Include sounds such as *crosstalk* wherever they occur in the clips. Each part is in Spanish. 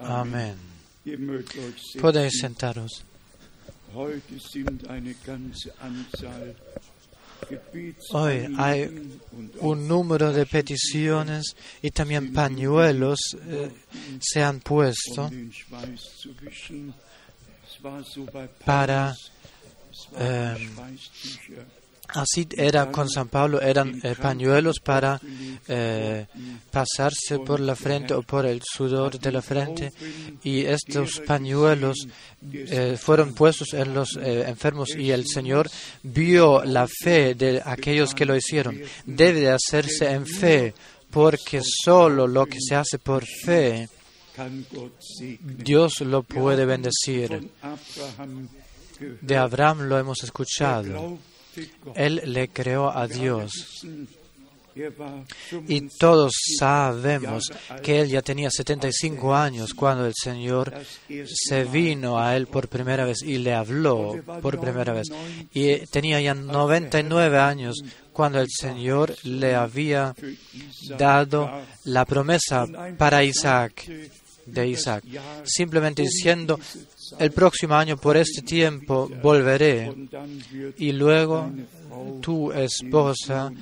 Amén. Setzen. Podéis sentaros. Hoy hay un número de peticiones y también pañuelos eh, se han puesto para Paulus, Así era con San Pablo, eran eh, pañuelos para eh, pasarse por la frente o por el sudor de la frente y estos pañuelos eh, fueron puestos en los enfermos y el Señor vio la fe de aquellos que lo hicieron. Debe de hacerse en fe porque solo lo que se hace por fe. Dios lo puede bendecir. De Abraham lo hemos escuchado. Él le creó a Dios. Y 75 todos sabemos que él ya tenía 75 años cuando el Señor se vino a él por primera vez y le habló por primera vez. Y tenía ya 99 años cuando el Señor le había dado la promesa para Isaac, de Isaac, simplemente diciendo, el próximo año por este tiempo volveré y luego tu esposa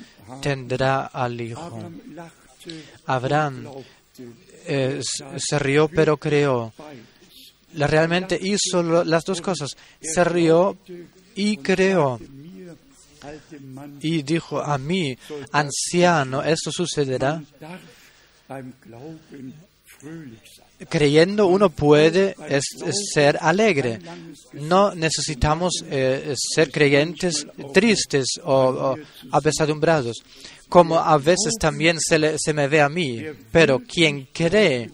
tendrá al hijo. Abraham eh, se rió pero creó. Realmente hizo las dos cosas. Se rió y creó. Y dijo a mí, anciano, esto sucederá. Creyendo uno puede ser alegre. No necesitamos eh, ser creyentes tristes o, o apesadumbrados, como a veces también se, le- se me ve a mí. Pero quien cree,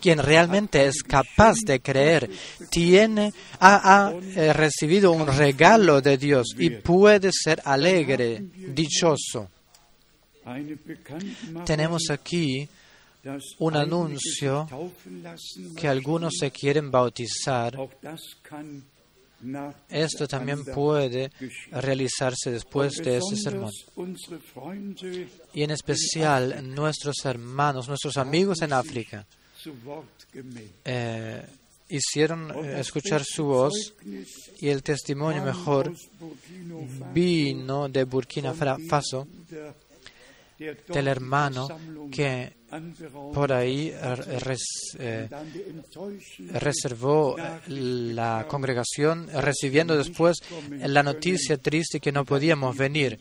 quien realmente es capaz de creer, tiene, ha, eh, recibido un regalo de Dios y puede ser alegre, dichoso. Tenemos aquí un anuncio que algunos se quieren bautizar. Esto también puede realizarse después de ese sermón. Y en especial nuestros hermanos, nuestros amigos en África, eh, hicieron escuchar su voz y el testimonio mejor vino de Burkina Faso, del hermano que por ahí eh, res- eh, reservó la congregación, recibiendo después la noticia triste que no podíamos venir.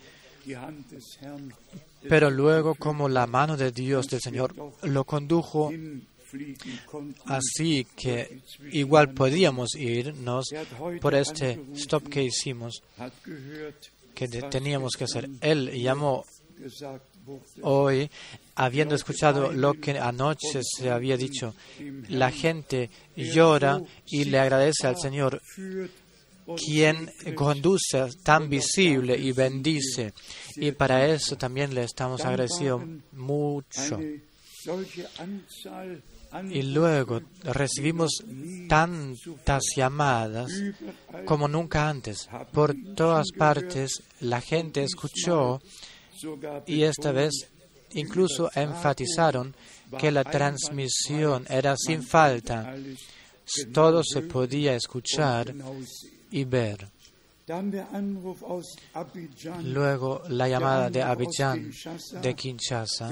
Pero luego, como la mano de Dios, del Señor, lo condujo así que igual podíamos irnos por este stop que hicimos, que teníamos que hacer. Él llamó hoy, habiendo escuchado lo que anoche se había dicho. La gente llora y le agradece al Señor, quien conduce tan visible y bendice. Y para eso también le estamos agradecidos mucho. Y luego recibimos tantas llamadas como nunca antes. Por todas partes la gente escuchó y esta vez incluso enfatizaron que la transmisión era sin falta. Todo se podía escuchar y ver. Luego la llamada de Abidjan, de Kinshasa,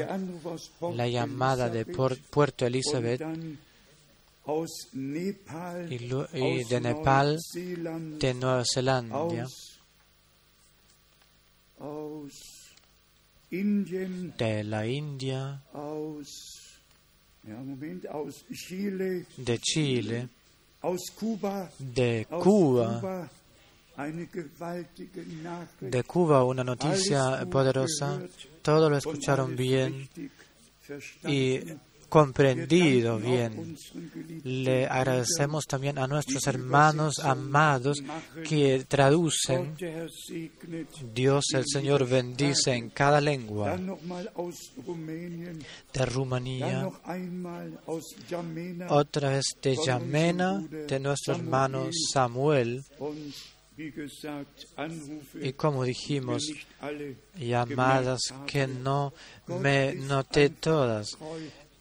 la llamada de Puerto Elizabeth y, de Nepal, de Nueva Zelanda, de la India, de Chile, de Cuba. De Cuba una noticia poderosa, todo lo escucharon bien. y. comprendido bien. Le agradecemos también a nuestros hermanos amados que traducen. Dios el Señor bendice en cada lengua de Rumanía, otra vez de Yamena, de nuestro hermano Samuel, y como dijimos, llamadas que no me noté todas.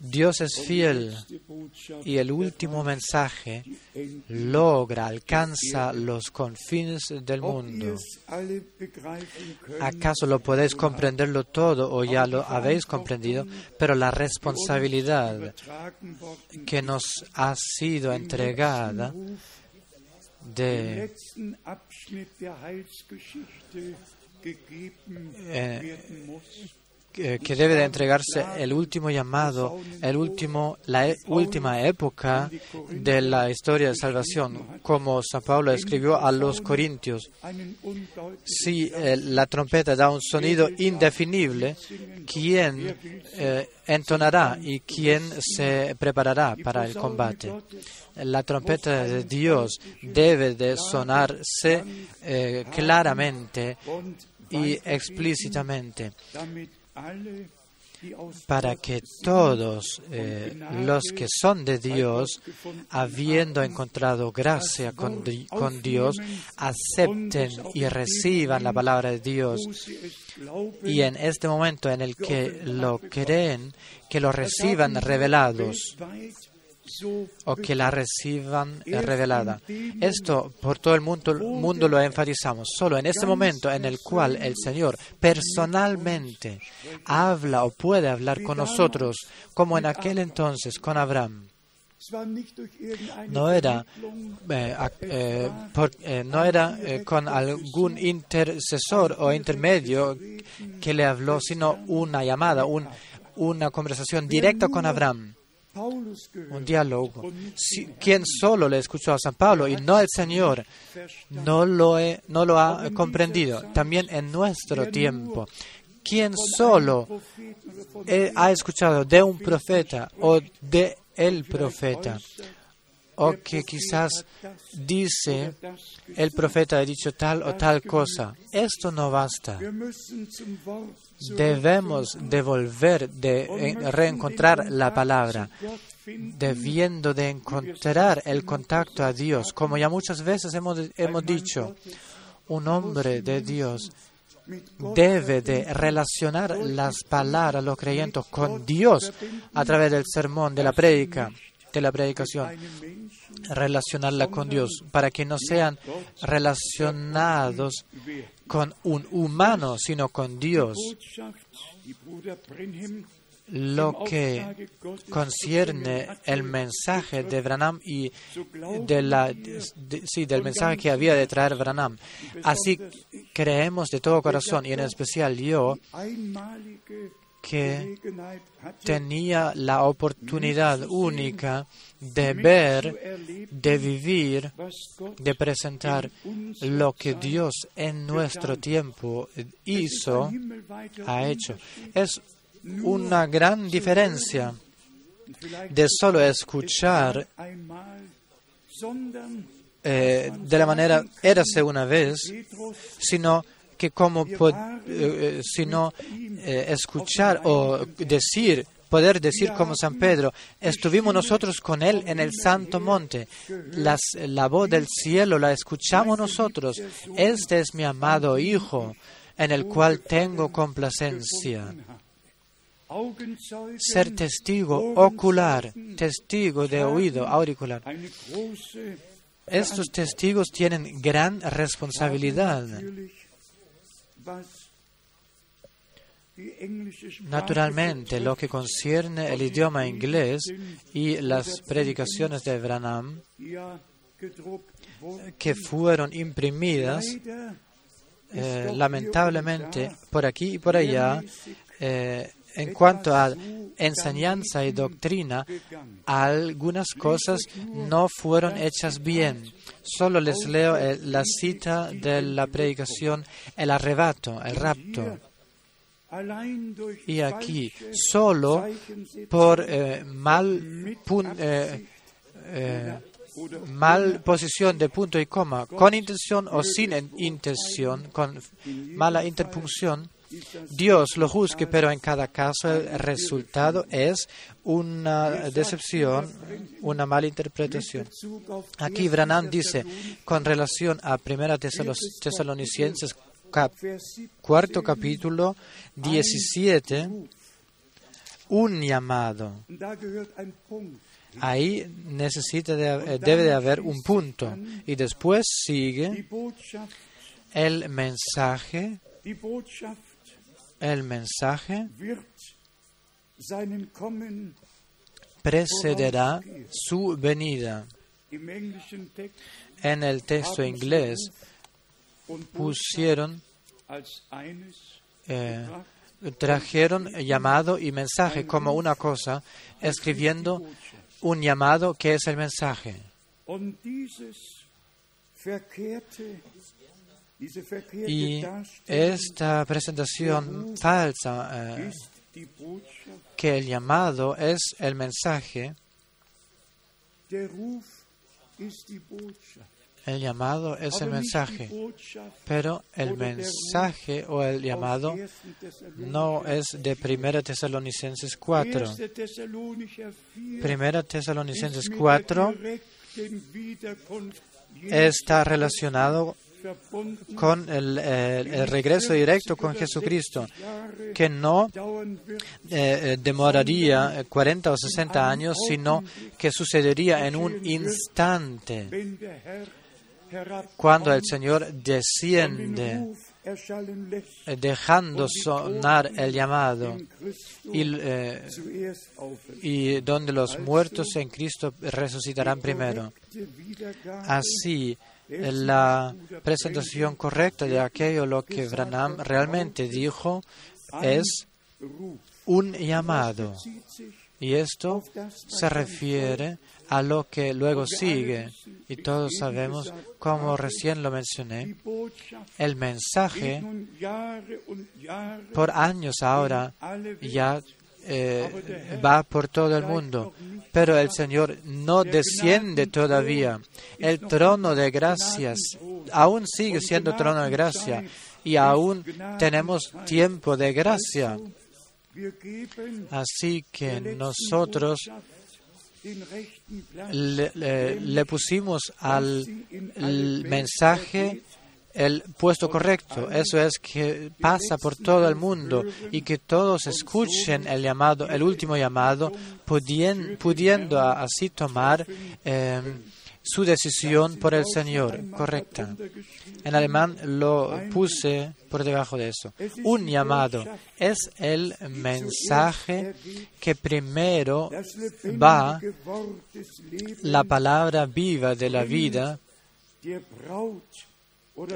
Dios es fiel y el último mensaje logra, alcanza los confines del mundo. ¿Acaso lo podéis comprenderlo todo o ya lo habéis comprendido? Pero la responsabilidad que nos ha sido entregada de eh, que debe de entregarse el último llamado, el último, la e, última época de la historia de salvación, como San Pablo escribió a los Corintios. Si eh, la trompeta da un sonido indefinible, ¿quién eh, entonará y quién se preparará para el combate? La trompeta de Dios debe de sonarse eh, claramente y explícitamente para que todos eh, los que son de Dios, habiendo encontrado gracia con, con, Dios, acepten y reciban la palabra de Dios. Y en este momento en el que lo creen, que lo reciban revelados o que la reciban revelada. Esto por todo el mundo, mundo lo enfatizamos. Solo en este momento en el cual el Señor personalmente habla o puede hablar con nosotros, como en aquel entonces con Abraham. No era, eh, eh, eh, no era con algún intercesor o intermedio que le habló, sino una llamada, una conversación directa con Abraham un diálogo. quien solo le escuchó a San Pablo y no el Señor, no lo, no lo ha comprendido. También en nuestro tiempo, quien solo ha escuchado de un profeta o de el profeta, o que quizás dice el profeta ha dicho tal o tal cosa. Esto no basta debemos devolver, de eh, reencontrar la palabra, debiendo de encontrar el contacto a Dios. Como ya muchas veces hemos, hemos dicho, un hombre de Dios debe de relacionar las palabras, los creyentes, con Dios a través del sermón, de la prédica, de la predicación, relacionarla con Dios, para que no sean relacionados con un humano, sino con Dios. Lo que concierne el mensaje de Branham y de la, sí, del mensaje que había de traer Branham. Así creemos de todo corazón, y en especial yo, que tenía la oportunidad única de ver, de vivir, de presentar lo que Dios en nuestro tiempo hizo, ha hecho. Es una gran diferencia de solo escuchar eh, de la manera érase una vez, sino que como eh, sino eh, escuchar o decir, poder decir como San Pedro, estuvimos nosotros con él en el santo monte, Las, la voz del cielo la escuchamos nosotros, este es mi amado Hijo, en el cual tengo complacencia. Ser testigo ocular, testigo de oído auricular. Estos testigos tienen gran responsabilidad. Naturalmente, lo que concierne el idioma inglés y las predicaciones de Branham, que fueron imprimidas, eh, lamentablemente, por aquí y por allá, eh, en cuanto a enseñanza y doctrina, algunas cosas no fueron hechas bien. Solo les leo eh, la cita de la predicación, el arrebato, el rapto. Y aquí, solo por eh, mal, eh, mal posición de punto y coma, con intención o sin intención, con mala interpunción, Dios lo juzgue, pero en cada caso el resultado es una decepción, una mala interpretación. Aquí Branham dice, con relación a Primera Tesalonicenses, cuarto capítulo, 17, un llamado. Ahí necesita de- debe de haber un punto. Y después sigue el mensaje. El mensaje precederá su venida. En el texto inglés pusieron, eh, trajeron llamado y mensaje como una cosa, escribiendo un llamado que es el mensaje. Y esta presentación falsa, eh, que el llamado es el mensaje, el llamado es el mensaje, pero el mensaje o el llamado aus 1. Thessalonicher no es de 1 Tesalonicenses 4. 1. Thessalonicher 4 Primera Tesalonicenses ist mit 4 der direkten Wiederkunft Jesu está relacionado verbunden, con el, regreso directo con Jesucristo, que no eh, eh, demoraría eh, 40 o 60 años, sino que sucedería en un instante, cuando el Señor desciende, eh, dejando sonar el llamado, y, eh, y donde los muertos en Cristo resucitarán primero. Así, eh, la presentación correcta de aquello lo que Branham realmente dijo es un llamado. Y esto se refiere a lo que luego sigue. Y todos sabemos, como recién lo mencioné, el mensaje por años ahora ya eh, va por todo el mundo. Pero el Señor no desciende todavía. El trono de gracias aún sigue siendo trono de gracia y aún tenemos tiempo de gracia. Así que nosotros le, pusimos al mensaje el puesto correcto. Eso es que pasa por todo el mundo y que todos escuchen el llamado, el último llamado, pudien- pudiendo así tomar eh, su decisión por el Señor correcta. En alemán lo puse por debajo de eso. Un llamado es el mensaje que primero va la palabra viva de la vida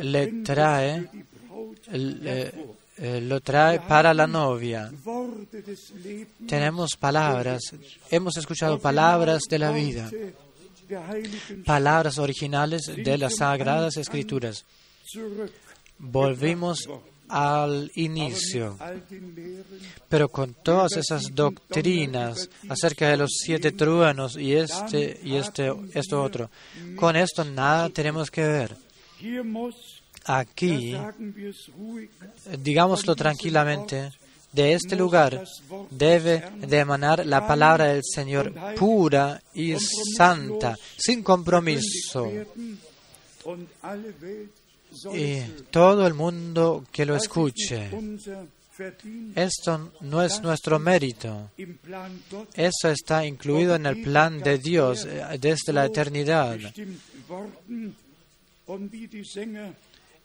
le trae eh, eh, lo trae para la novia. Tenemos palabras, hemos escuchado palabras de la vida, palabras originales de las sagradas escrituras. Volvimos al inicio, pero con todas esas doctrinas acerca de los siete truenos y este y este esto otro, con esto nada tenemos que ver. Aquí, ruhig, digámoslo tranquilamente, de este lugar debe de emanar la palabra del Señor pura y santa, sin compromiso. Y todo el mundo que lo escuche. Esto no es nuestro mérito. Eso está incluido en el plan de Dios eh, desde la eternidad.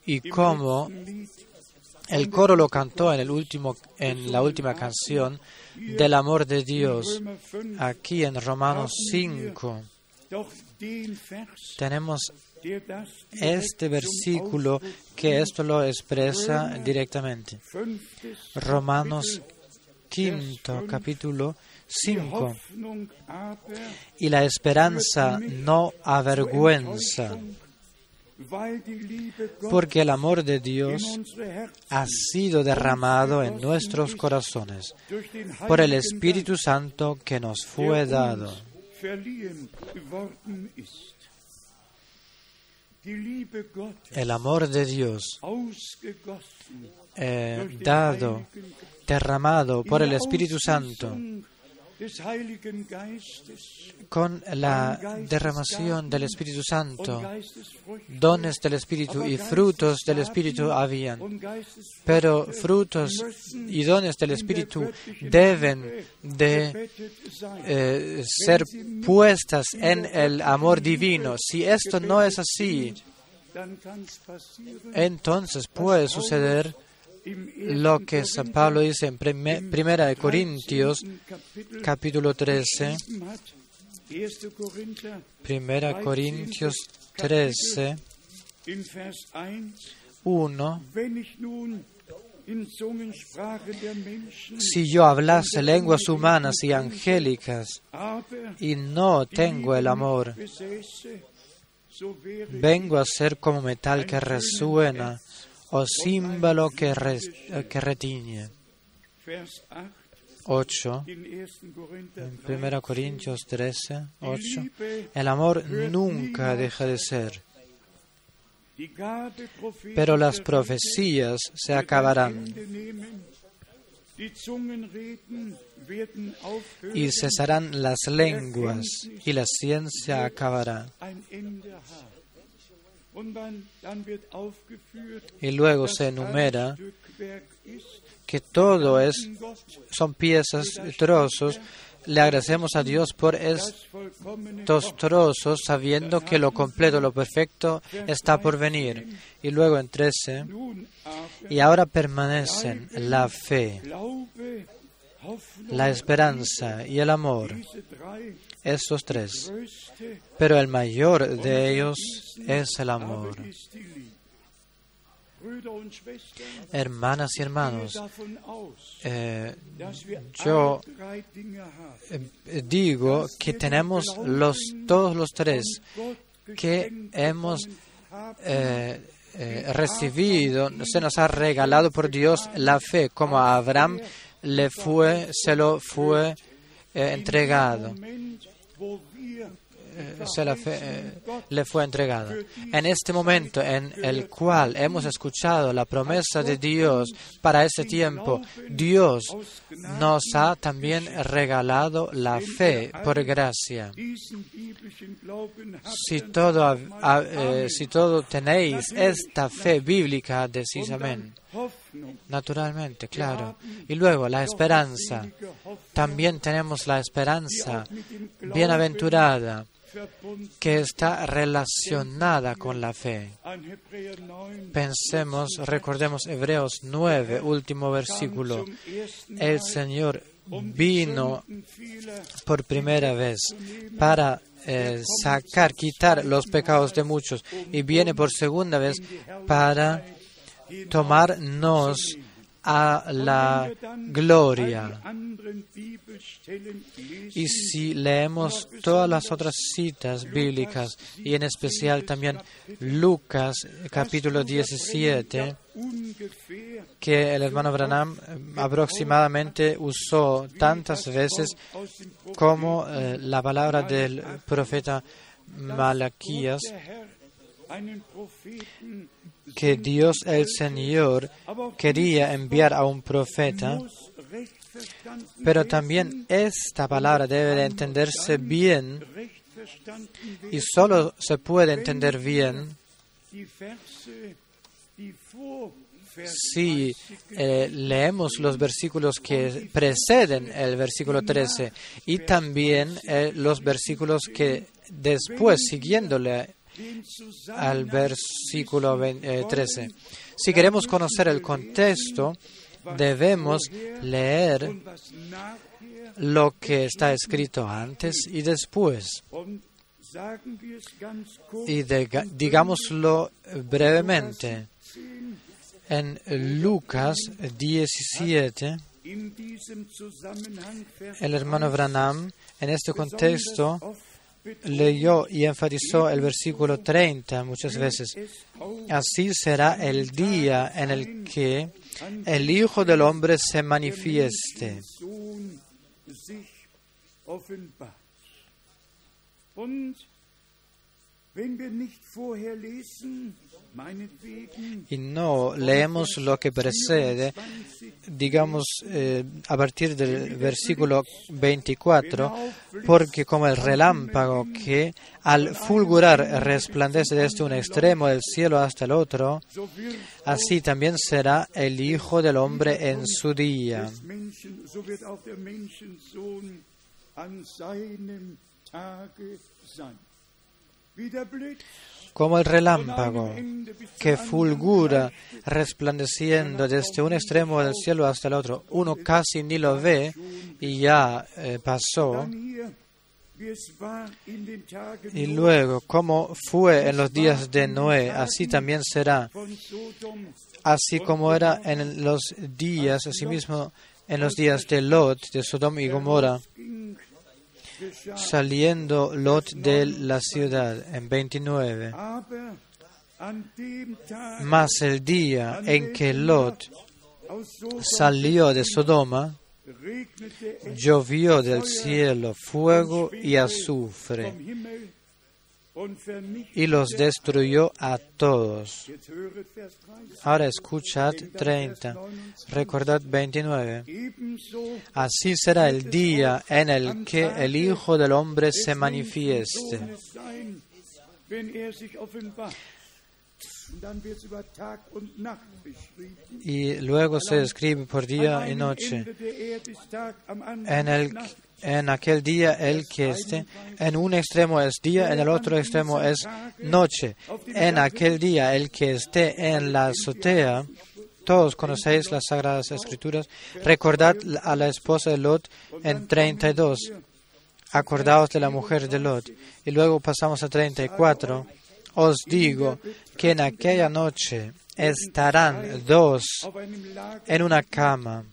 Y como el coro lo cantó en, el último, en la última canción del amor de Dios, Römer 5, aquí en Romanos 5, doch den Vers, tenemos este versículo que esto lo expresa directamente. Romanos quinto capítulo Die 5. Hoffnung aber Y la esperanza no avergüenza, porque el amor de Dios ha sido derramado en nuestros corazones por el Espíritu Santo que nos fue dado. El amor de Dios eh, dado, derramado por el Espíritu Santo, con la derramación del Espíritu Santo, dones del Espíritu y frutos del Espíritu habían. Pero frutos y dones del Espíritu deben de eh, ser puestas en el amor divino. Si esto no es así, entonces puede suceder lo que San Pablo dice en prime- Primera de Corintios, capítulo 13, geschrieben hat. 1. Korinther Primera Corintios 13, in Vers 1. 1. Wenn ich nun in Zungensprache der Menschen, Si yo hablase lenguas humanas y angélicas y no tengo el amor, vengo a ser como metal que resuena o címbalo que, res- que retiñe. Vers 8 8. in 1. Korinther En 3. 1 Corintios 13, Die 8. Liebe, El amor nunca deja de ser, pero las profecías se acabarán y cesarán las lenguas y la ciencia acabará. Y luego se enumera que todo es, son piezas, trozos. Le agradecemos a Dios por estos trozos, sabiendo que lo completo, lo perfecto está por venir. Y luego en 13, Nun aber y ahora permanecen la fe, la esperanza y el amor, estos tres. Pero el mayor de ellos es el amor. Hermanas y hermanos, eh, yo eh, digo que tenemos los, todos los tres que hemos eh, recibido, se nos ha regalado por Dios la fe, como a Abraham le fue, se lo fue entregado. Eh, se eh, le fue entregada. En este momento en el cual hemos escuchado la promesa de Dios para ese tiempo, Dios nos ha también regalado la fe por gracia. Si todo, eh, si todo tenéis esta fe bíblica, decís amén. Naturalmente, claro. Y luego la esperanza. También tenemos la esperanza bienaventurada que está relacionada con la fe. an Hebräer 9, Pensemos, recordemos Hebreos 9, último versículo. El Señor vino por primera vez para eh, sacar, quitar los pecados de muchos y viene por segunda vez para tomarnos a la gloria. Y si leemos todas las otras citas bíblicas, y en especial también Lucas capítulo 17, ungefähr que el hermano Branham aproximadamente usó tantas veces como eh, la palabra del profeta Malaquías, que Dios el Señor quería enviar a un profeta, pero también esta palabra debe de entenderse bien y solo se puede entender bien si eh, leemos los versículos que preceden el versículo 13 y también eh, los versículos que después, siguiéndole al versículo vein- eh, 13. Si queremos conocer el contexto, debemos leer lo que está escrito antes y después. Y digámoslo brevemente. 10 En Lucas 17, in diesem Zusammenhang Vers el hermano Branham, en este contexto, leyó y enfatizó el versículo 30 muchas veces. Así será el día en el que el Hijo del Hombre se manifieste. Y no leemos lo que precede, digamos eh, a partir del versículo 24, porque como el relámpago que al fulgurar resplandece desde un extremo del cielo hasta el otro, así también será el Hijo del Hombre en su día. Como el relámpago que fulgura resplandeciendo desde un extremo del cielo hasta el otro. Uno casi ni lo ve y ya eh, pasó. Y luego, como fue en los días de Noé, así también será. Así como era en los días, asimismo en los días de Lot, de Sodoma y Gomorra. Saliendo Lot de la ciudad, en 29. Aber an dem Tag Mas el día en que Lot salió de Sodoma, llovió del cielo fuego y azufre, y los destruyó a todos. Jetzt höret Vers 30. Ahora escuchad 30, recordad 29. Ebenso Así será el día en el que el Hijo del Hombre se manifieste. Y luego se describe por día y noche. En, el. En aquel día el que esté, en un extremo es día, en el otro extremo es noche. En aquel día el que esté en la azotea, todos conocéis las Sagradas Escrituras, recordad a la esposa de Lot en 32. Acordaos de la mujer de Lot. Y luego pasamos a 34. Os digo que en aquella noche estarán dos en una cama.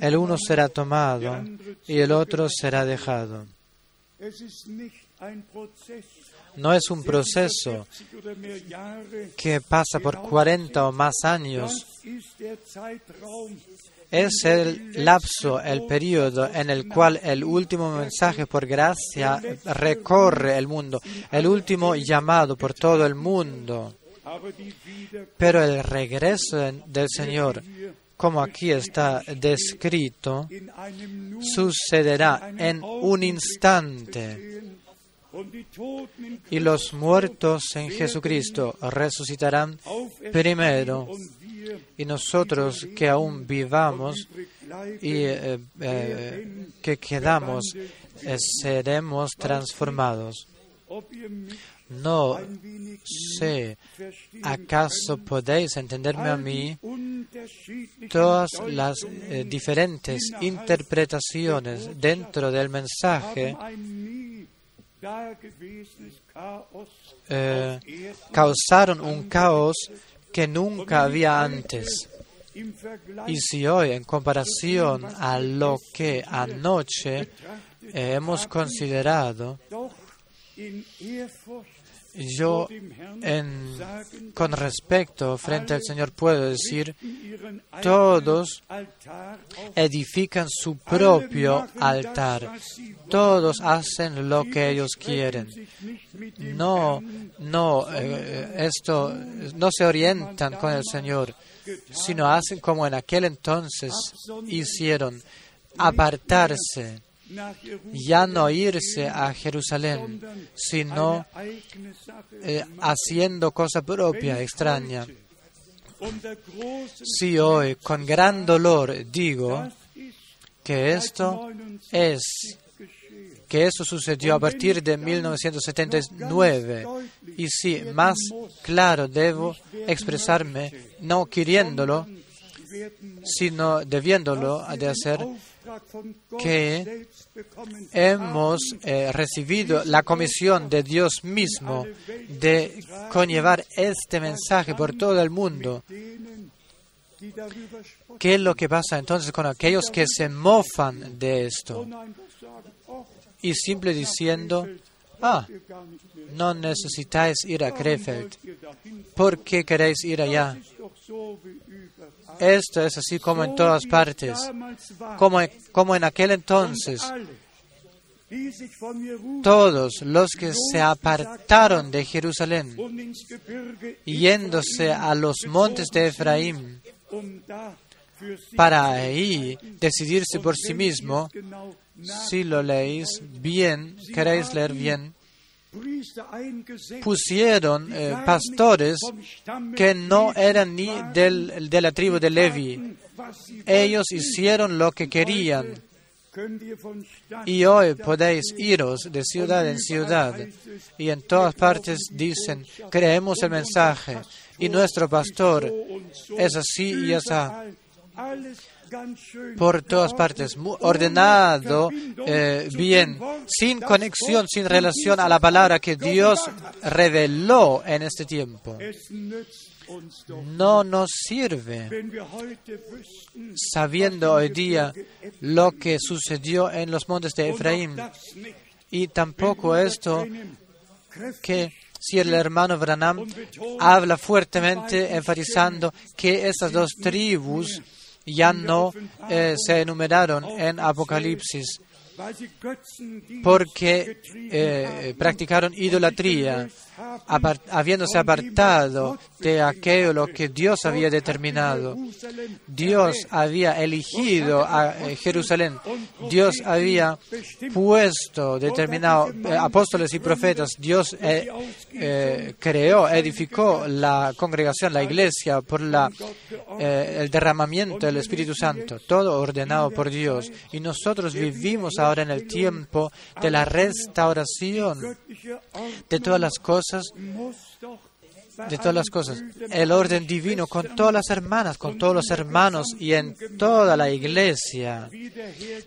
El uno será tomado y el otro será dejado. No es un proceso 40 oder mehr Jahre. que pasa por 40 o más años. Es el lapso, el periodo en el cual el último mensaje por gracia recorre el mundo, el último llamado por todo el mundo. Pero el regreso del Señor, como aquí está descrito, sucederá en un instante. y los muertos en Jesucristo resucitarán primero, y nosotros que aún vivamos y eh, eh, que quedamos eh, seremos transformados. No sé, ¿acaso podéis entenderme a mí? Todas las eh, diferentes interpretaciones dentro del mensaje eh, causaron un caos que nunca había antes. Y si hoy, en comparación a lo que anoche hemos considerado, yo en, con respecto frente al Señor puedo decir, todos edifican su propio altar, todos hacen lo que ellos quieren. No, no, eh, esto, no se orientan con el Señor, sino hacen como en aquel entonces hicieron, apartarse, ya no irse a Jerusalén, sino eh, haciendo cosa propia, extraña. Si hoy con gran dolor digo que esto es que eso sucedió a partir de 1979 y si más claro debo expresarme no queriéndolo sino debiéndolo de hacer que hemos eh, recibido la comisión de Dios mismo de conllevar este mensaje por todo el mundo. ¿Qué es lo que pasa entonces con aquellos que se mofan de esto? Y simple diciendo, ah, no necesitáis ir a Krefeld. ¿Por qué queréis ir allá? Esto es así como en todas partes, como, como en aquel entonces. todos los que se apartaron de Jerusalén, yéndose a los montes de Efraín, para ahí decidirse por sí mismo, si lo leéis bien, queréis leer bien, pusieron eh, pastores que no eran ni del- de la tribu de Levi. Ellos hicieron lo que querían. Y hoy podéis iros de ciudad en ciudad. Y en todas partes dicen, creemos el mensaje. Y nuestro pastor es así y esa. Por todas partes, ordenado, eh, bien, sin conexión, sin relación a la palabra que Dios reveló en este tiempo. No nos sirve sabiendo hoy día lo que sucedió en los montes de Efraín. Y tampoco esto que si el hermano Branham habla fuertemente enfatizando que esas dos tribus ya no eh, se enumeraron en Apocalipsis porque eh, practicaron idolatría, apar- habiéndose apartado de aquello lo que Dios había determinado. Dios había elegido a eh, Jerusalén. Dios había puesto, determinado eh, apóstoles y profetas. Dios eh, creó, edificó la congregación, la iglesia, por la, el derramamiento del Espíritu Santo. Todo ordenado por Dios. Y nosotros vivimos ahora en el tiempo de la restauración de todas las cosas de todas las cosas. El orden divino con todas las hermanas, con todos los hermanos y en toda la iglesia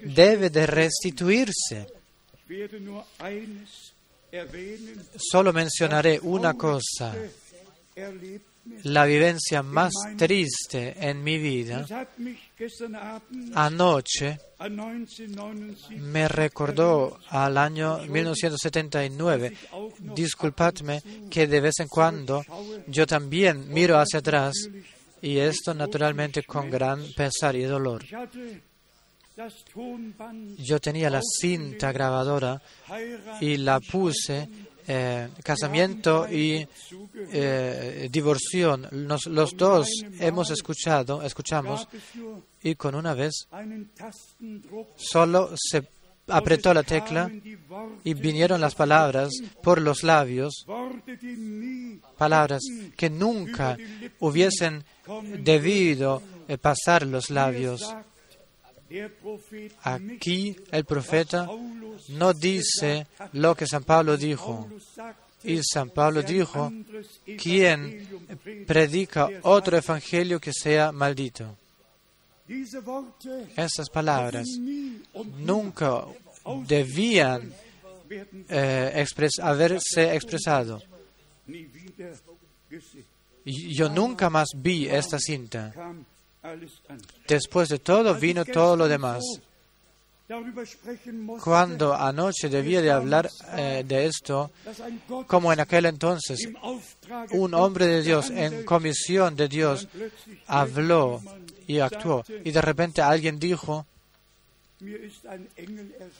debe de restituirse. Solo mencionaré una cosa. La vivencia más triste en mi vida. Anoche an 1979 me recordó al año 1979. Disculpadme que de vez en cuando yo también miro hacia atrás y esto naturalmente con gran pesar y dolor. Yo tenía la cinta grabadora y la puse eh, casamiento y eh, divorción. Nos- los dos hemos escuchado, escuchamos y con una vez solo se apretó la tecla y vinieron las palabras por los labios, palabras que nunca hubiesen debido eh, pasar los labios. Aquí el profeta no dice lo que San Pablo dijo. Y San Pablo dijo, anderes ¿quién Evangelium predigt, predica otro evangelio que sea maldito? Esas palabras nunca debían eh, haberse expresado. Yo nunca más vi esta cinta. Después de todo vino todo lo demás. Cuando anoche debía de hablar eh, de esto, como en aquel entonces un hombre de Dios en comisión de Dios habló y actuó. Y de repente alguien dijo,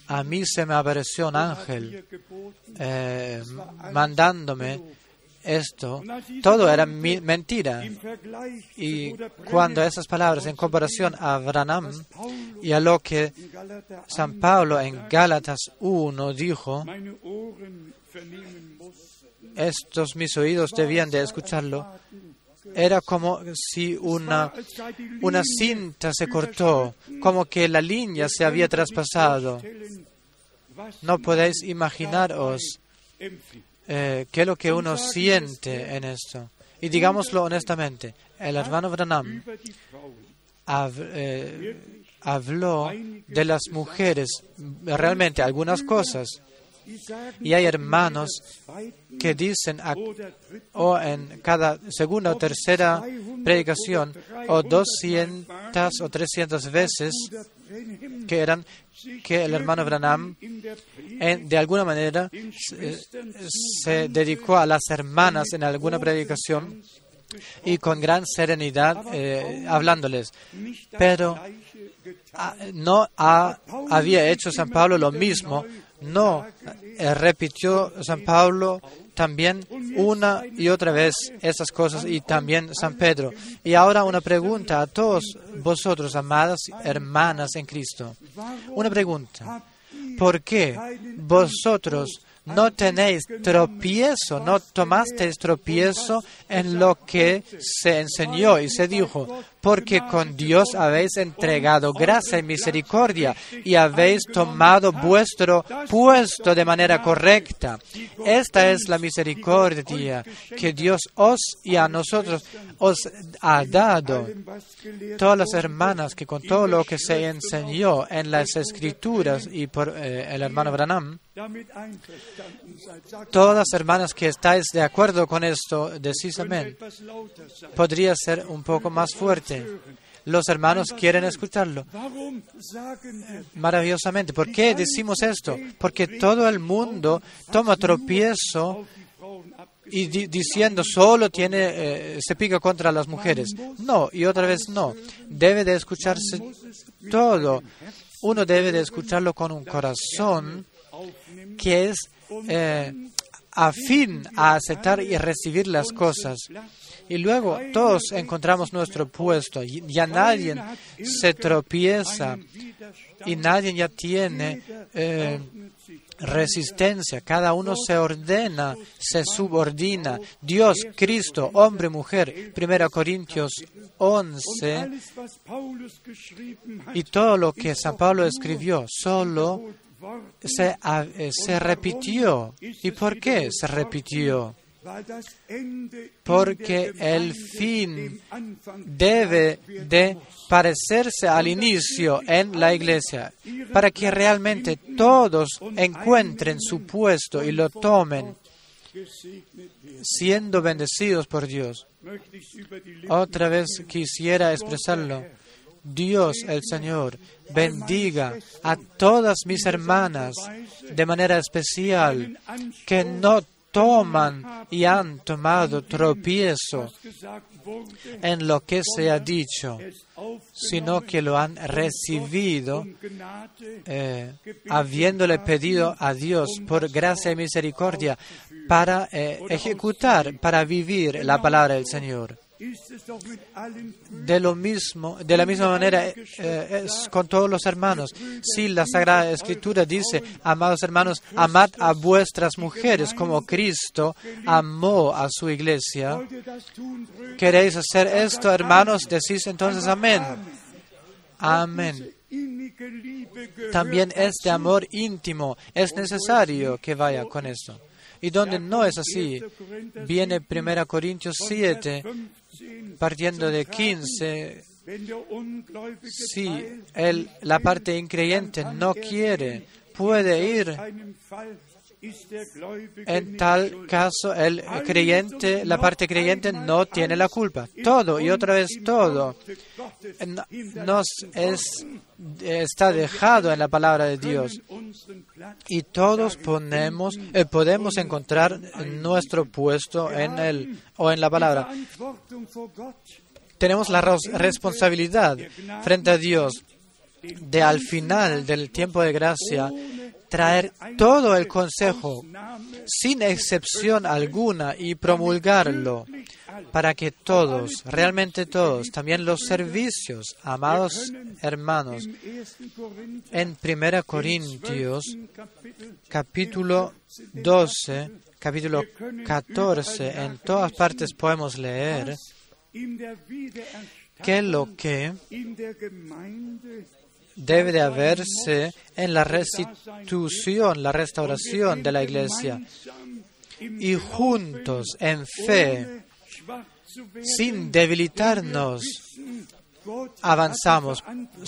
a mí se me apareció un ángel eh, mandándome esto. Todo era mentira. Y cuando esas palabras en comparación a Branham y a lo que San Pablo en Gálatas 1 dijo, estos mis oídos debían de escucharlo, era como si una, una cinta se cortó, como que la línea se había traspasado. No podéis imaginaros. Eh, qué es lo que uno siente en esto. Y digámoslo honestamente, el hermano Branham eh, habló de las mujeres, realmente algunas cosas, y hay hermanos que dicen a- o en cada segunda o tercera predicación o 200 o 300 veces que eran que el hermano Branham de alguna manera se, se dedicó a las hermanas en alguna predicación y con gran serenidad eh, hablándoles. Pero ah, no ha- había hecho San Pablo lo mismo No, eh, repitió San Pablo también una y otra vez esas cosas y también San Pedro. Y ahora una pregunta a todos vosotros, amadas hermanas en Cristo. Una pregunta. ¿Por qué vosotros no tenéis tropiezo, no tomasteis tropiezo en lo que se enseñó y se dijo, porque con Dios habéis entregado gracia y misericordia y habéis tomado vuestro puesto de manera correcta. Esta es la misericordia que Dios os y a nosotros os ha dado. Todas las hermanas que con todo lo que se enseñó en las escrituras y por eh, el hermano Branham, todas hermanas que estáis de acuerdo con esto, decís amén. Podría ser un poco más fuerte. Los hermanos quieren escucharlo maravillosamente. ¿Por qué decimos esto? Porque todo el mundo toma tropiezo y diciendo solo tiene eh, se pica contra las mujeres. No, y otra vez no. Debe de escucharse todo. Uno debe de escucharlo con un corazón que es eh, afín a aceptar y recibir las cosas. Y luego todos encontramos nuestro puesto. Ya nadie se tropieza y nadie ya tiene eh, resistencia. Cada uno se ordena, se subordina. Dios, Cristo, hombre, mujer. 1 Corintios 11. Y todo lo que San Pablo escribió solo se, eh, se repitió. ¿Y por qué se repitió? Porque el fin debe de parecerse al inicio en la iglesia, para que realmente todos encuentren su puesto y lo tomen, siendo bendecidos por Dios. Otra vez quisiera expresarlo. Dios el Señor bendiga a todas mis hermanas de manera especial que no toman y han tomado tropiezo en lo que se ha dicho, sino que lo han recibido eh, habiéndole pedido a Dios por gracia y misericordia para eh, ejecutar, para vivir la palabra del Señor. De lo mismo, de la misma manera eh, es con todos los hermanos. Si la Sagrada Escritura dice, amados hermanos, amad a vuestras mujeres como Cristo amó a su iglesia. ¿Queréis hacer esto, hermanos? Decís entonces amén. Amén. También este amor íntimo es necesario que vaya con esto. Y donde no es así, viene 1 Corintios 7, partiendo de 15, si el, la parte increyente no quiere, puede ir. En tal caso, el creyente, la parte creyente no tiene la culpa. Todo y otra vez todo nos es, está dejado en la palabra de Dios y todos ponemos, eh, podemos encontrar nuestro puesto en el o en la palabra. Tenemos la responsabilidad frente a Dios de al final del tiempo de gracia traer todo el consejo sin excepción alguna y promulgarlo para que todos, realmente todos, también los servicios, amados hermanos, en 1 Corintios capítulo 12, capítulo 14, en todas partes podemos leer que lo que debe de haberse en la restitución, la restauración de la iglesia. Y juntos en fe, sin debilitarnos, avanzamos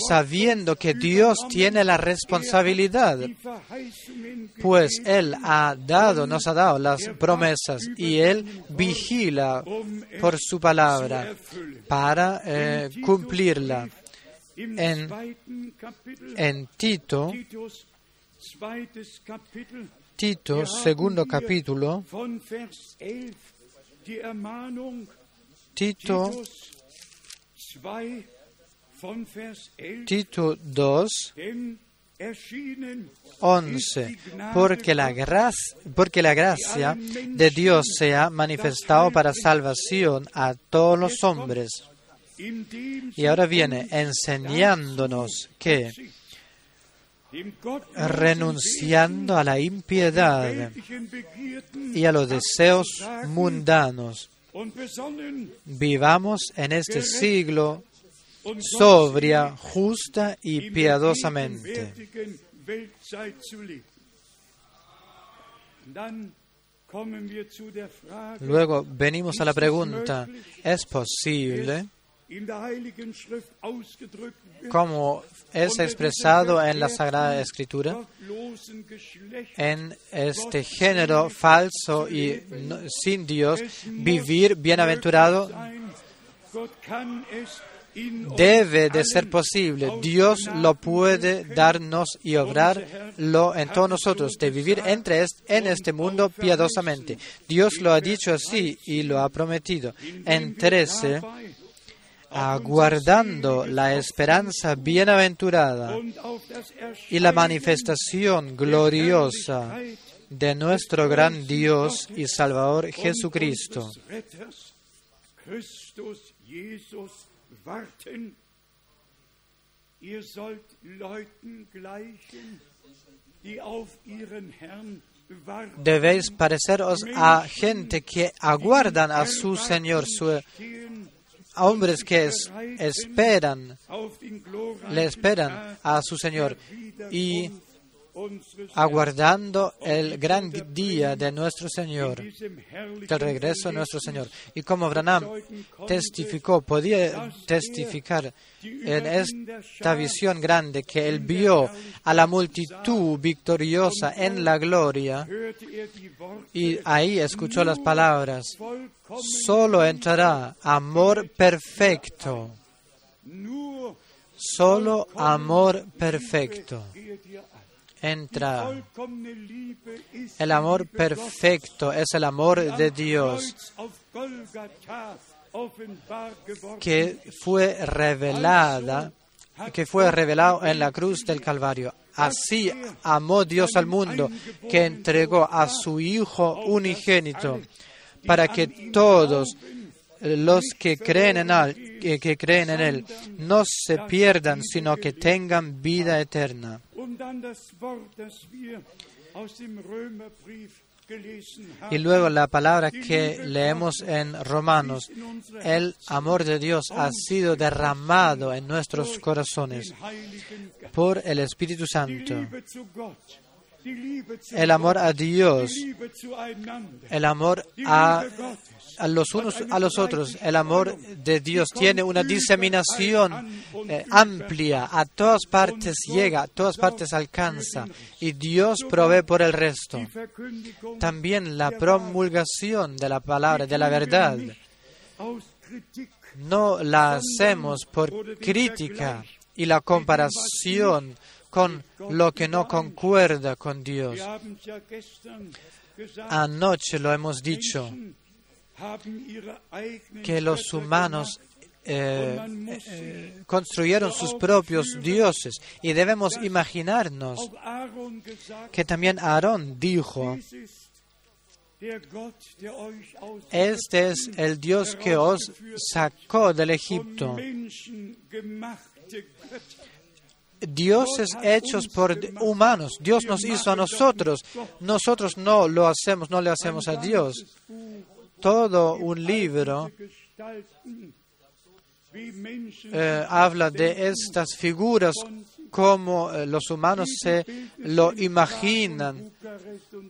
sabiendo que Dios tiene la responsabilidad, pues Él ha dado, nos ha dado las promesas y Él vigila por su palabra para eh, cumplirla en, en Tito, Tito, segundo capítulo, Tito, Tito 2, erschienen 11. Porque la, gracia, porque la gracia de Dios se ha manifestado para salvación a todos los hombres. Y ahora viene enseñándonos que renunciando a la impiedad y a los deseos mundanos, vivamos en este siglo sobria, justa y piadosamente. Luego venimos a la pregunta, ¿es posible, como es expresado en la Sagrada Escritura, en este género falso y no- sin Dios, vivir bienaventurado debe de ser posible. Dios lo puede darnos y obrarlo en todos nosotros, de vivir entre en este mundo piadosamente. Dios lo ha dicho así y lo ha prometido. En 13, dabei aguardando la esperanza bienaventurada y la manifestación gloriosa de nuestro gran Dios y Salvador Jesucristo. Debéis pareceros a gente que aguardan a su Señor, su- a hombres que es- esperan, le esperan a su Señor. Y aguardando el gran día de nuestro Señor, del regreso de nuestro Señor. Y como Branham testificó, podía testificar en esta visión grande que él vio a la multitud victoriosa en la gloria y ahí escuchó las palabras, solo entrará amor perfecto, solo amor perfecto. Entra. El amor perfecto es el amor de Dios que fue revelada, que fue revelado en la cruz del Calvario. Así amó Dios al mundo que entregó a su Hijo unigénito para que todos los que creen en él, que, creen en él no se pierdan, sino que tengan vida eterna. Y luego la palabra que leemos en Romanos, el amor de Dios ha sido derramado en nuestros corazones por el Espíritu Santo. El amor a Dios, el amor a, los unos a los otros, el amor de Dios tiene una diseminación eh, amplia, a todas partes llega, a todas partes alcanza y Dios provee por el resto. También la promulgación de la palabra, de la verdad. no la hacemos por crítica y la comparación con lo que no concuerda con Dios. Anoche lo hemos dicho, que los humanos eh, eh, construyeron sus propios dioses y debemos imaginarnos que también Aarón dijo, este es el Dios que os sacó del Egipto. Dioses hechos por humanos. Dios nos hizo a nosotros. Nosotros no lo hacemos, no le hacemos a Dios. Todo un libro eh, habla de estas figuras como eh, los humanos se lo imaginan,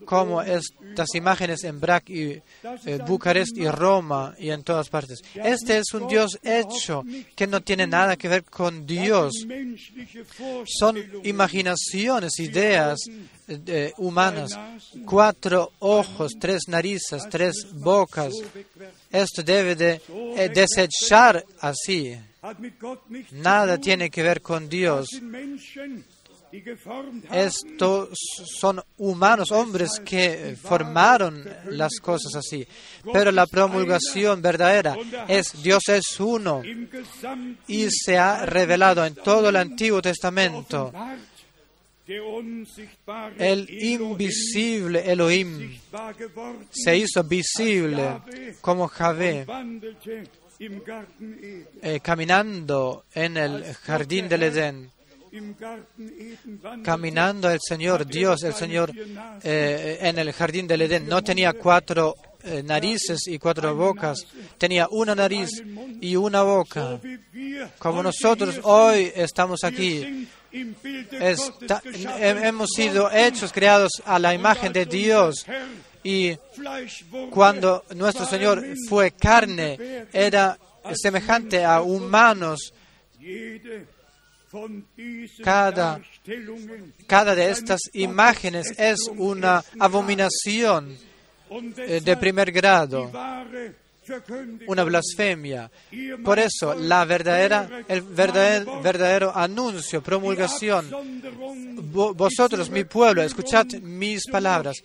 como estas imágenes en Brac y eh, Bucarest y Roma y en todas partes. Este es un Dios hecho que no tiene nada que ver con Dios. son imaginaciones, ideas eh, humanas. Cuatro ojos, tres narices, tres bocas. Esto debe de desechar así. Nada tiene que ver con Dios. Estos son humanos, hombres que formaron las cosas así. Pero la promulgación verdadera es Dios es uno y se ha revelado en todo el Antiguo Testamento. El invisible Elohim se hizo visible como Javé, eh, caminando en el jardín del Edén. Caminando el Señor, Dios, el Señor, eh, en el jardín del Edén. No tenía cuatro eh, narices y cuatro bocas, tenía una nariz y una boca. Como nosotros hoy estamos aquí, hemos sido hechos, creados a la imagen de Dios. Y cuando nuestro Señor fue carne, era semejante a humanos. Cada- Cada de estas imágenes es una abominación eh, de primer grado. Una blasfemia. Por eso, la verdadera, el verdadero, anuncio, promulgación, vosotros, mi pueblo, escuchad mis palabras.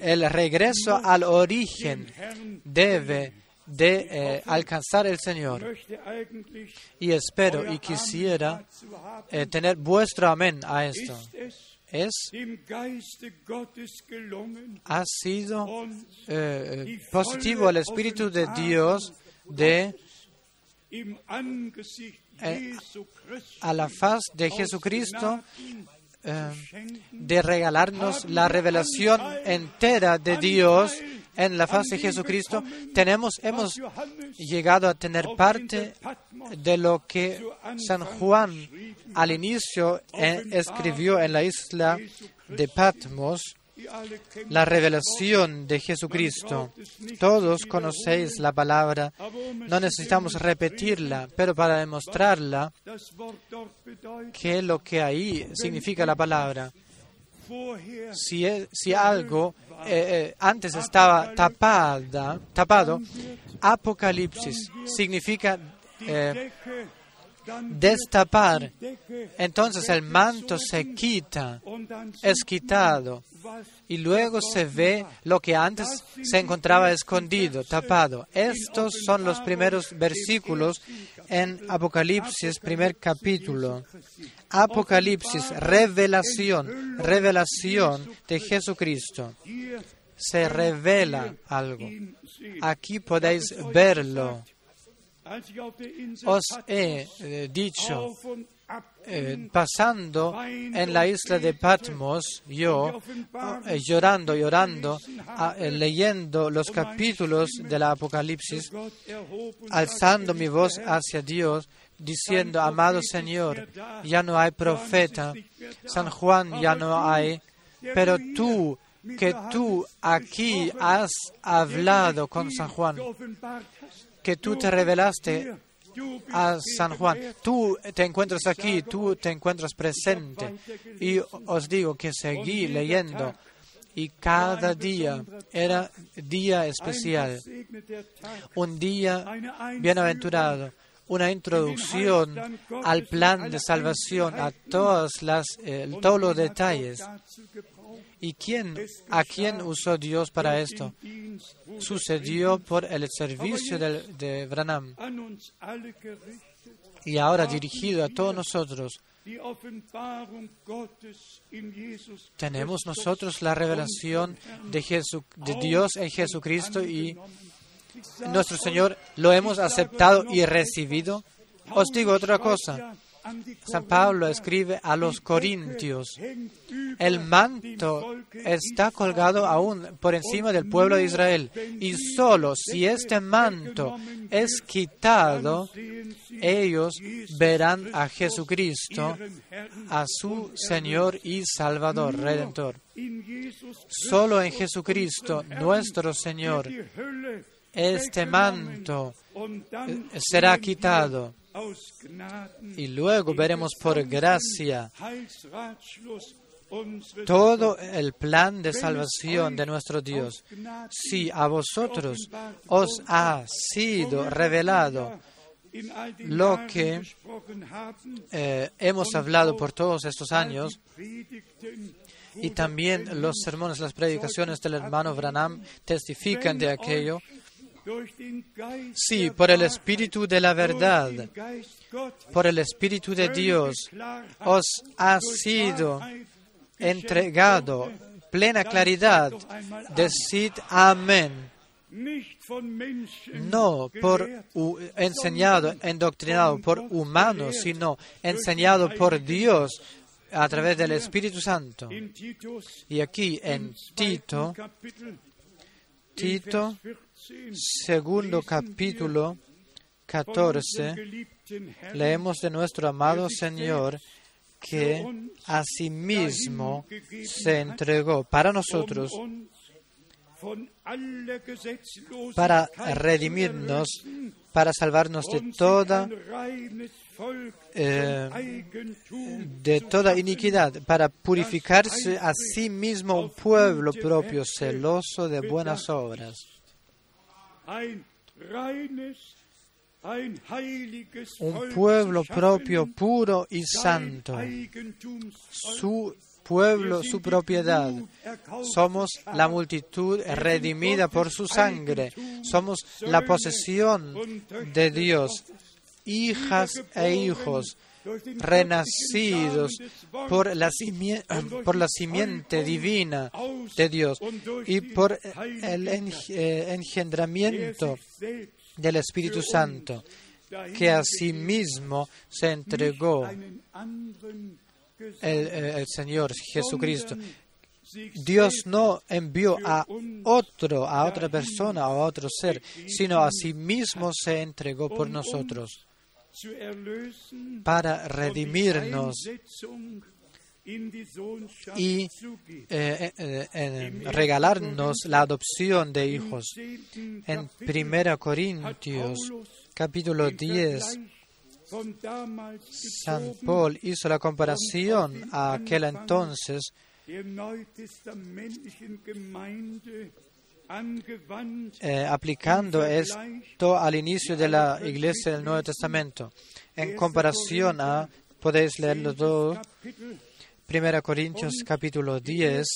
El regreso al origen debe de eh, alcanzar el Señor. Y espero y quisiera eh, tener vuestro amén a esto. Es ha sido uns eh, positivo al Espíritu de Dios de Eh, a la faz de Jesucristo eh, de regalarnos la revelación entera de Dios en la faz de Jesucristo, tenemos, hemos llegado a tener parte de lo que San Juan al inicio eh, escribió en la isla de Patmos, la revelación de Jesucristo. Todos conocéis la palabra, no necesitamos repetirla, pero para demostrarla, es lo que ahí significa la palabra. si, e- si algo eh, eh, antes estaba tapada, tapado, Apocalipsis significa eh, destapar. Entonces el manto se quita, es quitado, y luego se ve lo que antes se encontraba escondido, tapado. Estos son los primeros versículos en Apocalipsis, primer capítulo. Apocalipsis, revelación, revelación de Jesucristo. Se revela algo. Aquí podéis verlo. Os he eh, dicho, eh, pasando en la isla de Patmos, yo eh, llorando, llorando, ah, leyendo los capítulos de la Apocalipsis, alzando mi voz hacia Dios, diciendo, amado Señor, ya no hay profeta, San Juan ya no hay, pero tú, que tú aquí has hablado con San Juan. Que tú te revelaste a San Juan. Tú te encuentras aquí, tú te encuentras presente. Y os digo que seguí leyendo. Y cada día era día especial, un día bienaventurado, una introducción al plan de salvación, a todas las, eh, todos los detalles. ¿Y quién, a quién usó Dios para esto? Sucedió por el servicio del- de Branham. y ahora dirigido a todos nosotros. Tenemos nosotros la revelación de Dios en Jesucristo y nuestro Señor lo hemos aceptado y recibido. Os digo otra cosa. San Pablo escribe a los Corintios, el manto está colgado aún por encima del pueblo de Israel y solo si este manto es quitado, ellos verán a Jesucristo, a su Señor y Salvador, Redentor. Solo en Jesucristo, nuestro Señor, este manto dann será quitado y luego veremos por gracia todo el plan de salvación de nuestro Dios. Si a vosotros os ha sido revelado lo que eh, hemos hablado por todos estos años y también los sermones, las predicaciones del hermano Branham testifican de aquello. Sí, por el Espíritu de la verdad, por el Espíritu de Dios, os ha sido entregado plena claridad, decid amén. No por enseñado, endoctrinado por humanos, sino enseñado por Dios a través del Espíritu Santo. Y aquí en Tito, Tito, segundo capítulo 14, leemos de nuestro amado Señor que asimismo se entregó para nosotros para redimirnos, para salvarnos de toda eh, de toda iniquidad, para purificarse a sí mismo un pueblo propio celoso de buenas obras. Un pueblo propio, puro y santo. Su pueblo, su propiedad. Somos la multitud redimida por su sangre. Somos la posesión de Dios, hijas e hijos renacidos por la, *clears throat* por la simiente divina de Dios y por el eh, engendramiento del Espíritu Santo, que asimismo se entregó el, Señor Jesucristo. Dios no envió a otro, a otra persona o a otro ser, sino a sí mismo se entregó por nosotros para redimirnos y eh, eh, eh, regalarnos la adopción de hijos. En 1 Corintios capítulo 10, San Paul hizo la comparación a aquel entonces aplicando esto al inicio de la iglesia del Nuevo Testamento. En comparación a, podéis leerlo todo, 1 Corintios capítulo 10,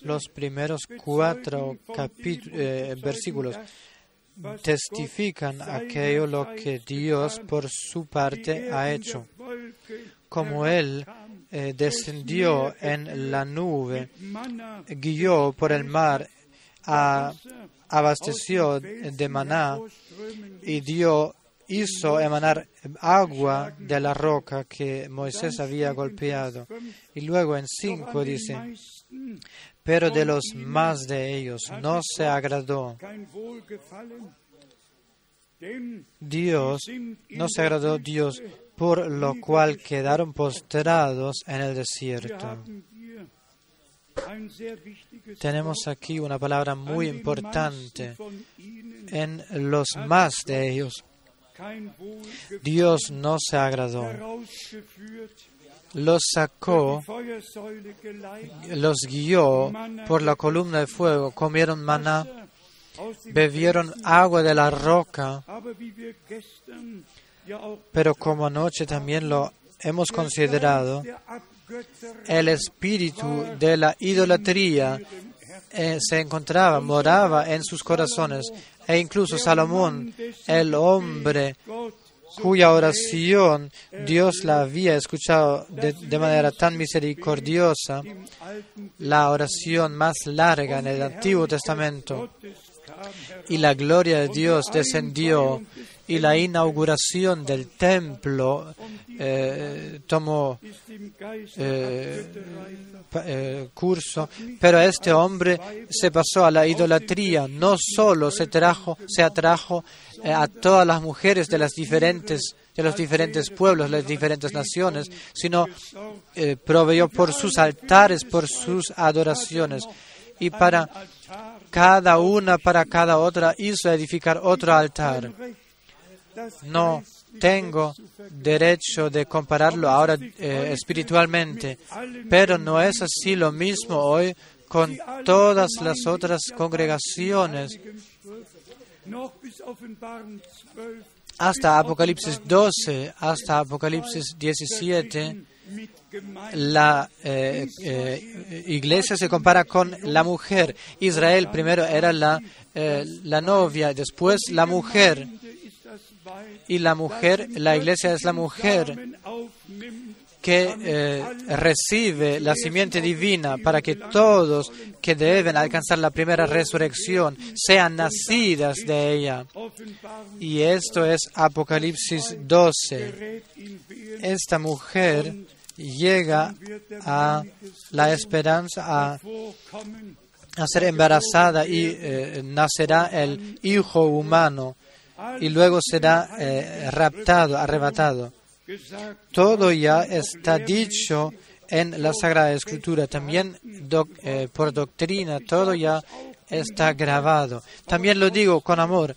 los primeros cuatro eh, versículos testifican aquello lo que Dios por su parte ha hecho. Como Él eh, descendió en la nube, guió por el mar, abasteció de maná y dio hizo emanar agua de la roca que Moisés había golpeado. Y luego en 5 dice, pero de los más de ellos no se agradó. Dios no se agradó Dios, por lo cual quedaron postrados en el desierto. Tenemos aquí una palabra muy importante en los más de ellos. Dios no se agradó. Los sacó, los guió por la columna de fuego, comieron maná, bebieron agua de la roca, pero como anoche también lo hemos considerado, el espíritu de la idolatría eh, se encontraba, moraba en sus corazones. E incluso Salomón, el hombre cuya oración Dios la había escuchado de, manera tan misericordiosa, la oración más larga en el Antiguo Testamento, y la gloria de Dios descendió y la inauguración del templo eh, tomó eh, eh, curso, pero este hombre se pasó a la idolatría. No solo se trajo, se atrajo a todas las mujeres de las diferentes de los diferentes pueblos, las diferentes naciones, sino proveyó por sus altares, por sus adoraciones. Y para cada una, para cada otra, hizo edificar otro altar no tengo derecho de compararlo ahora eh, espiritualmente, pero no es así lo mismo hoy con todas las otras congregaciones. Hasta Apocalipsis 12, hasta Apocalipsis 17, la eh, eh, iglesia se compara con la mujer. Israel primero era la, la novia, después la mujer y la mujer, la iglesia es la mujer que eh, recibe la simiente divina para que todos que deben alcanzar la primera resurrección sean nacidas de ella. Y esto es Apocalipsis 12. Esta mujer llega a la esperanza a, ser embarazada y eh, nacerá el Hijo humano y luego será eh, raptado, arrebatado. Todo ya está dicho en la Sagrada Escritura, también eh, por doctrina, todo ya está grabado. También lo digo con amor,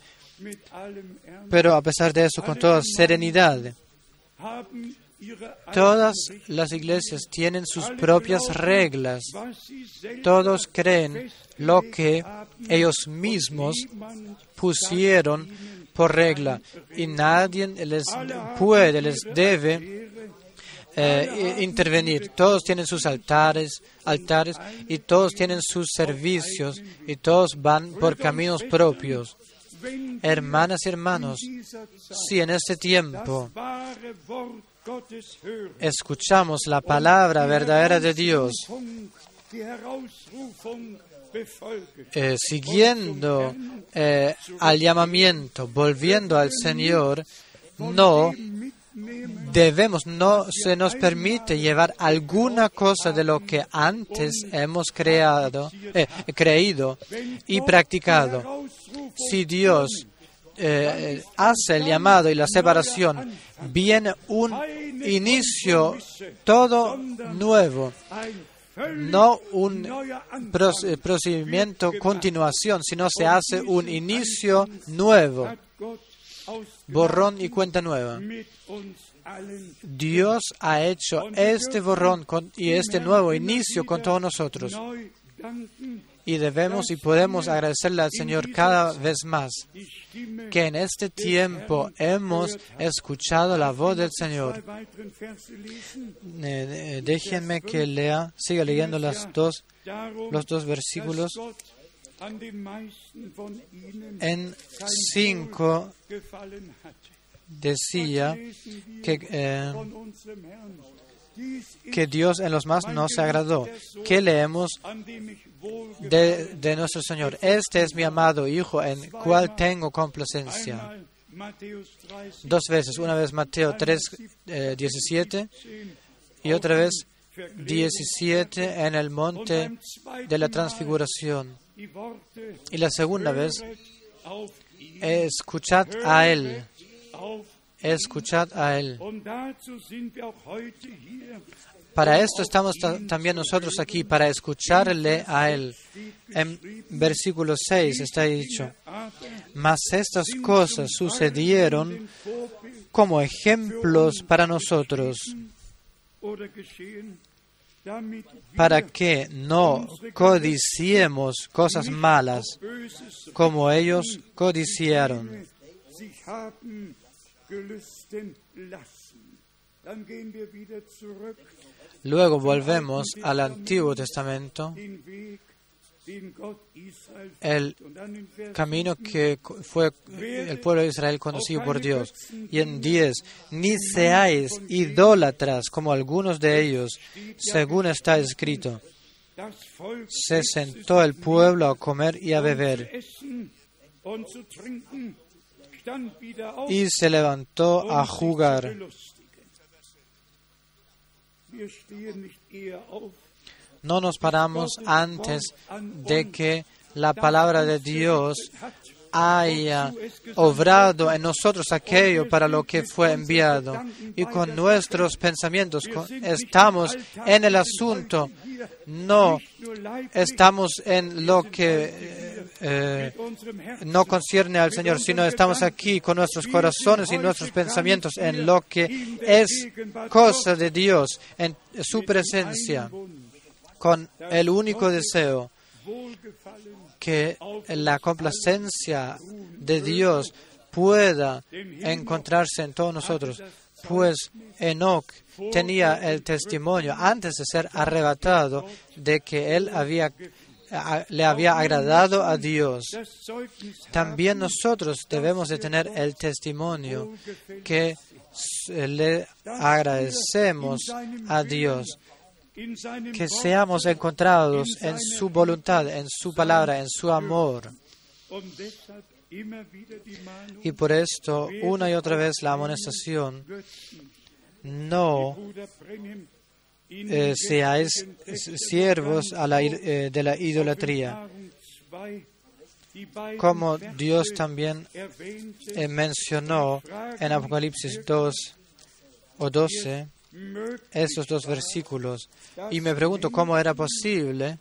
pero a pesar de eso, con toda serenidad. Todas las iglesias tienen sus propias reglas. Todos creen lo que ellos mismos pusieron por regla y nadie les puede, les debe eh, intervenir. Todos tienen sus altares, altares y todos tienen sus servicios y todos van por caminos propios. Hermanas y hermanos, si en este tiempo escuchamos la palabra verdadera de Dios, eh, siguiendo eh, al llamamiento, volviendo al Señor, no debemos, no se nos permite llevar alguna cosa de lo que antes hemos creado, eh, creído y practicado. Si Dios hace el llamado y la separación, viene un inicio todo nuevo no un procedimiento continuación, sino se hace un inicio nuevo, borrón y cuenta nueva. Dios ha hecho este borrón y este nuevo inicio con todos nosotros. Y debemos y podemos agradecerle al Señor cada vez más que en este tiempo hemos escuchado la voz del Señor. Eh, déjenme que lea, siga leyendo las dos, los dos versículos. En 5 decía que, eh, que Dios en los más no se agradó. ¿Qué leemos de, nuestro Señor. Este es mi amado Hijo en cual tengo complacencia. Dos veces, una vez Mateo 3, 17 eh, y otra vez 17 en el monte de la transfiguración. Y la segunda vez, escuchad a Él. Escuchad a Él. Para esto estamos también nosotros aquí, para escucharle a Él. En versículo 6 está dicho, mas estas cosas sucedieron como ejemplos para nosotros, para que no codiciemos cosas malas como ellos codiciaron. Luego volvemos al Antiguo Testamento, el camino que fue el pueblo de Israel conocido por Dios. Y en 10, ni seáis idólatras como algunos de ellos, según está escrito. Se sentó el pueblo a comer y a beber. Y se levantó a jugar. No nos paramos antes de que la palabra de Dios haya obrado en nosotros aquello para lo que fue enviado. Y con nuestros pensamientos estamos en el asunto, no estamos en lo que eh, no concierne al Señor, sino estamos aquí con nuestros corazones y nuestros pensamientos en lo que es cosa de Dios, en su presencia, con el único deseo que la complacencia de Dios pueda encontrarse en todos nosotros, pues Enoch tenía el testimonio antes de ser arrebatado de que él le había agradado a Dios. También nosotros debemos de tener el testimonio que le agradecemos a Dios que seamos encontrados en su voluntad, en su palabra, en su amor. Y por esto, una y otra vez, la amonestación, no eh, seáis siervos a la, eh, de la idolatría, Offenbarung 2, die beiden como Dios también eh, mencionó en Apocalipsis 2 o 12 estos dos versículos. Y me pregunto cómo era posible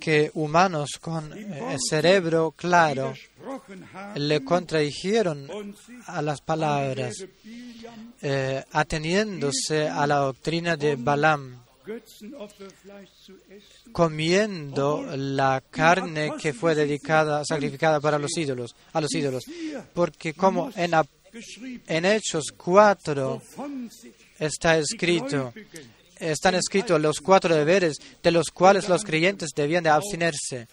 que humanos con eh, cerebro claro le contradijeron a las palabras, eh, ateniéndose a la doctrina de Balaam, comiendo la carne que fue dedicada, sacrificada para los ídolos, a los ídolos. Porque como en, en Hechos 4 von sich está escrito, están escritos los cuatro deberes de los cuales los creyentes debían de abstenerse,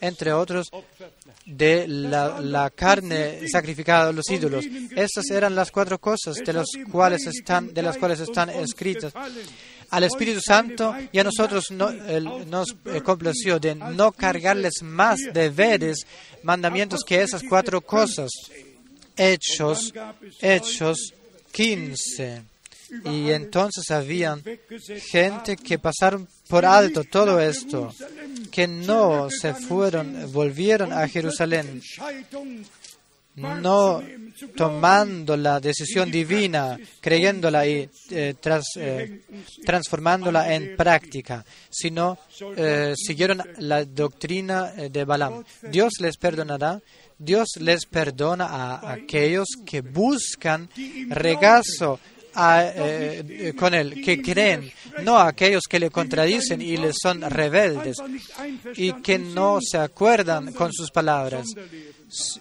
entre otros de la, carne sacrificada a los ídolos. Estas eran las cuatro cosas de, las cuales están escritas. Al Espíritu Santo y a nosotros no- nos eh, complació de no cargarles más deberes, mandamientos que esas cuatro cosas. Hechos, Hechos 15. Y entonces habían gente que pasaron por alto todo esto, que no se fueron, volvieron a Jerusalén, no tomando la decisión divina, creyéndola y eh, tras- eh, transformándola en práctica, sino eh, siguieron la doctrina de Balaam. Dios les perdonará, Dios les perdona a aquellos que buscan regazo eh, eh, con él, que creen, no a aquellos que le contradicen y le son rebeldes y que no se acuerdan con sus palabras,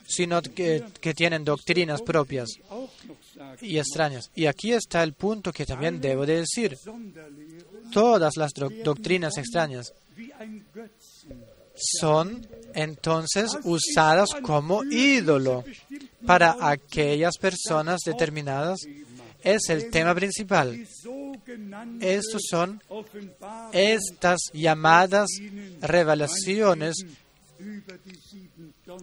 sino que, tienen doctrinas propias y extrañas. Y aquí está el punto que también debo de decir. Todas las doc- doctrinas extrañas son entonces usadas como ídolo para aquellas personas determinadas. Es el tema principal. Estos son estas llamadas revelaciones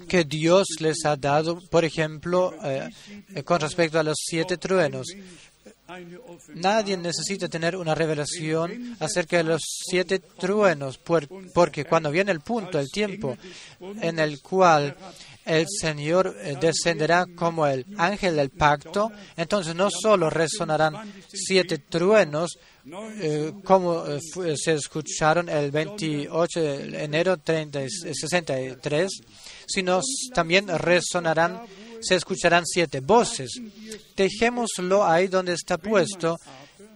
que Dios les ha dado, por ejemplo, eh, eh, con respecto a los siete truenos. Nadie necesita tener una revelación acerca de los siete truenos, por- porque cuando viene el punto, el tiempo en el cual el Señor eh, descenderá como el ángel del pacto, entonces no solo resonarán siete truenos, eh, como eh, se escucharon el 28 de enero 30 y 63, sino también resonarán, se escucharán siete voces. Dejémoslo ahí donde está puesto,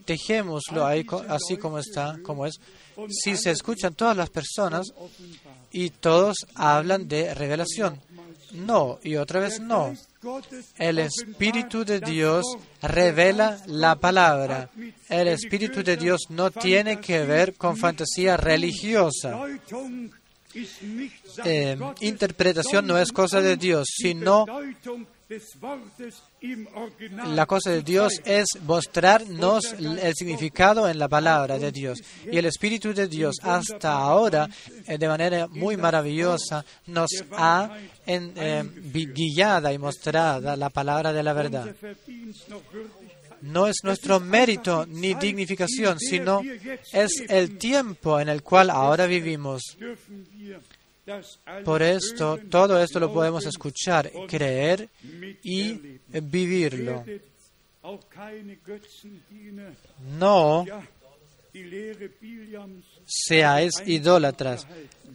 dejémoslo ahí así como está, como es. Si se escuchan todas las personas y todos hablan de revelación, no, y otra vez no. El Espíritu de Dios revela la palabra. El Espíritu de Dios no tiene que ver con fantasía religiosa. Eh, interpretación no es cosa de Dios, sino la cosa de Dios es mostrarnos el significado en la palabra de Dios. Y el Espíritu de Dios hasta ahora, eh, de manera muy maravillosa, nos ha en, vi- guiada y mostrada la palabra de la verdad. No es nuestro mérito ni dignificación, sino es el tiempo en el cual ahora vivimos. Por esto, todo esto lo podemos escuchar, creer y vivirlo. No seáis idólatras.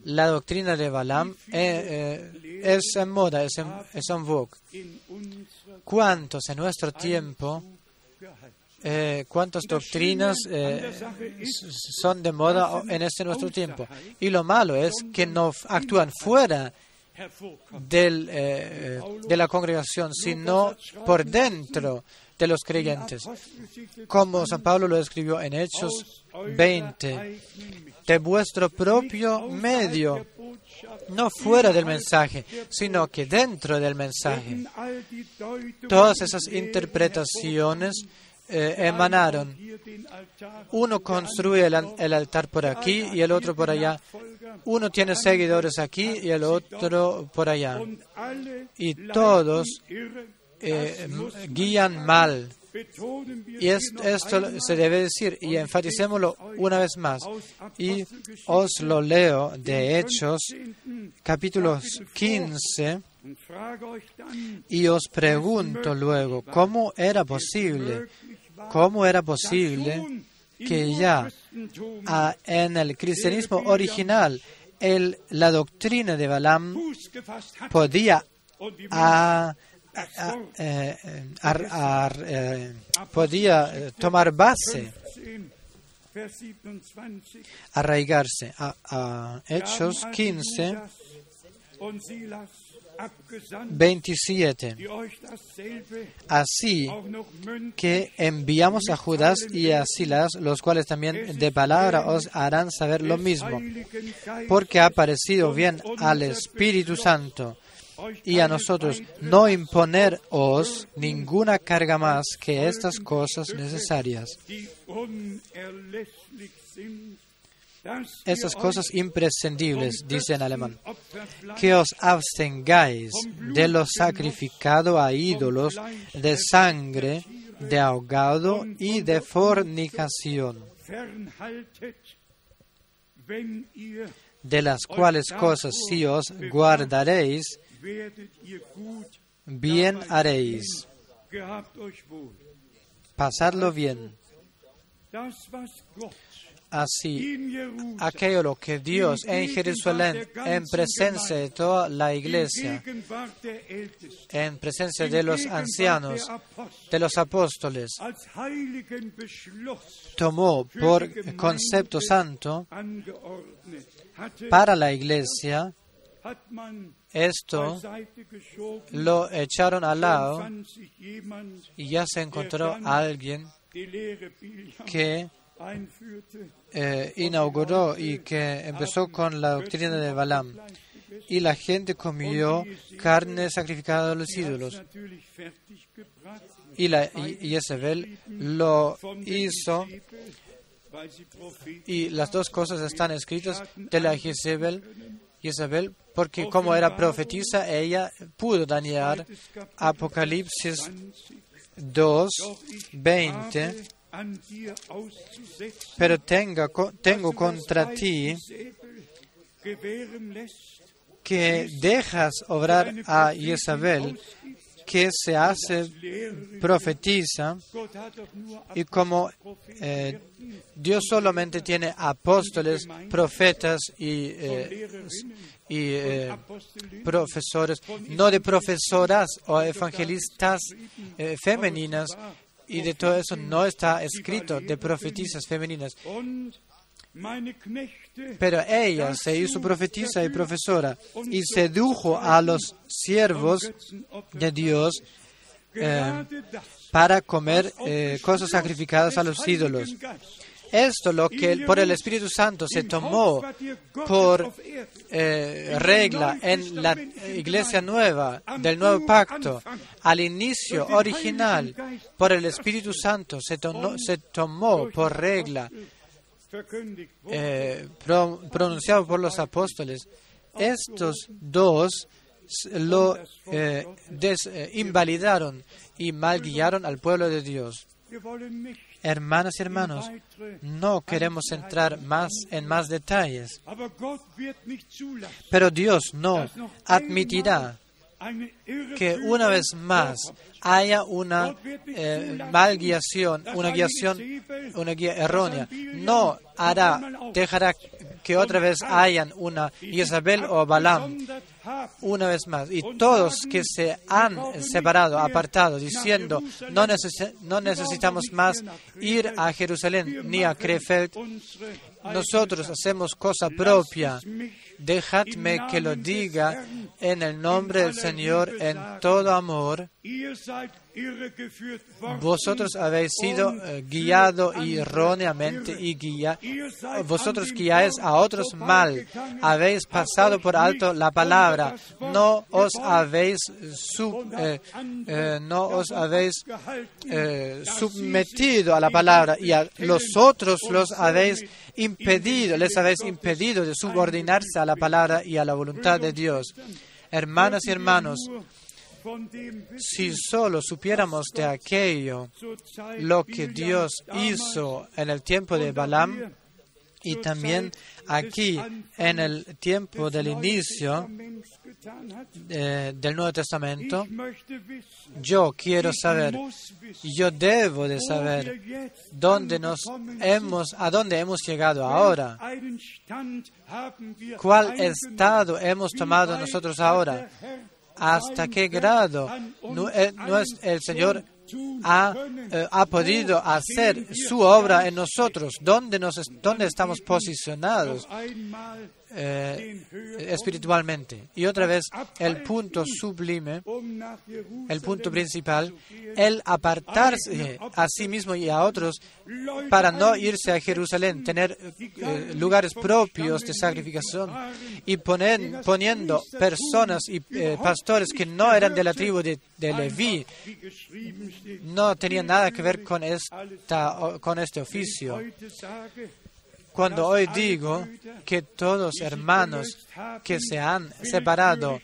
La doctrina de Balaam eh, eh, es en moda, es en, es en vogue. ¿Cuántos en nuestro tiempo. Eh, cuántas doctrinas eh, son de moda en este nuestro tiempo? Y lo malo es que no actúan fuera del, eh, de la congregación, sino por dentro. de los creyentes. Como San Pablo lo escribió en Hechos 20, de vuestro propio medio, no fuera del mensaje, sino que dentro del mensaje. Todas esas interpretaciones eh, emanaron. Uno construye el, altar por aquí y el otro por allá. Uno tiene seguidores aquí y el otro por allá. Y todos eh, guían mal. Y esto se debe decir, y enfaticémoslo una vez más. Y os lo leo de Hechos, capítulo 15. Y os pregunto luego, ¿cómo era posible? ¿Cómo era posible que ya ah, en el cristianismo original la doctrina de Balaam podía a, eh, eh, podía eh, tomar base, arraigarse a, a Hechos 15, 27. Así que enviamos a Judas y a Silas, los cuales también de palabra os harán saber lo mismo, porque ha parecido bien al Espíritu Santo y a nosotros no imponeros ninguna carga más que estas cosas necesarias estas cosas imprescindibles, dice en alemán, que os abstengáis de lo sacrificado a ídolos, de sangre, de ahogado y de fornicación, de las cuales cosas si os guardaréis, bien haréis. Pasadlo bien. Así, aquello lo que Dios en Jerusalén, en presencia de toda la iglesia, en presencia de los ancianos, de los apóstoles, tomó por concepto santo para la iglesia, esto lo echaron al lado y ya se encontró alguien que eh, inauguró y que empezó con la doctrina de Balaam. Y la gente comió carne sacrificada a los ídolos. Y, la, Jezebel lo hizo. Y las dos cosas están escritas de la Jezebel, Jezebel porque como era profetisa, ella pudo dañar Apocalipsis 2, 20 pero tengo contra ti que dejas obrar a Isabel, que se hace profetiza, y como eh, Dios solamente tiene apóstoles, profetas y, eh, eh, profesores, no de profesoras o evangelistas femeninas, y de todo eso no está escrito de profetisas femeninas. Pero ella se hizo profetisa y profesora y sedujo a los siervos de Dios eh, para comer eh, cosas sacrificadas a los ídolos. Esto lo que por el Espíritu Santo se tomó por eh, regla en la iglesia nueva del nuevo pacto, al inicio original, por el Espíritu Santo se, se tomó por regla eh, pronunciado por los apóstoles. Estos dos lo eh, invalidaron y malguiaron al pueblo de Dios. Hermanas y hermanos, no queremos entrar más en más detalles, pero Dios no admitirá que una vez más haya una eh, mal guiación, una guiación, una guía errónea. No hará, dejará que otra vez hayan una Isabel o Balaam una vez más. Y todos que se han separado, apartado, diciendo, no, no necesitamos más ir a Jerusalén ni a Krefeld, nosotros hacemos cosa propia. Dejadme que lo diga en el nombre del Señor en todo amor, vosotros habéis sido eh, guiados erróneamente y guía, vosotros guiáis a otros mal, habéis pasado por alto la palabra, no os habéis sub, eh, eh, no os habéis submetido a la palabra y a los otros los habéis impedido, les habéis impedido de subordinarse a la palabra y a la voluntad de Dios. Hermanas y hermanos, si solo supiéramos de aquello, lo que Dios hizo en el tiempo de Balaam y también aquí en el tiempo del inicio eh, del Nuevo Testamento, yo quiero saber, yo debo de saber dónde nos hemos, a dónde hemos llegado ahora, cuál estado hemos tomado nosotros ahora, hasta qué grado eh, el Señor ha, eh, ha, podido hacer su obra en nosotros, dónde, nos, dónde estamos posicionados eh, espiritualmente. Y otra vez, el punto sublime, el punto principal, el apartarse a sí mismo y a otros para no irse a Jerusalén, tener eh, lugares propios de sacrificación y poniendo personas y eh, pastores que no eran de la tribu de, Leví, no tenían nada que ver con, con este oficio. Cuando hoy digo que todos hermanos que se han separado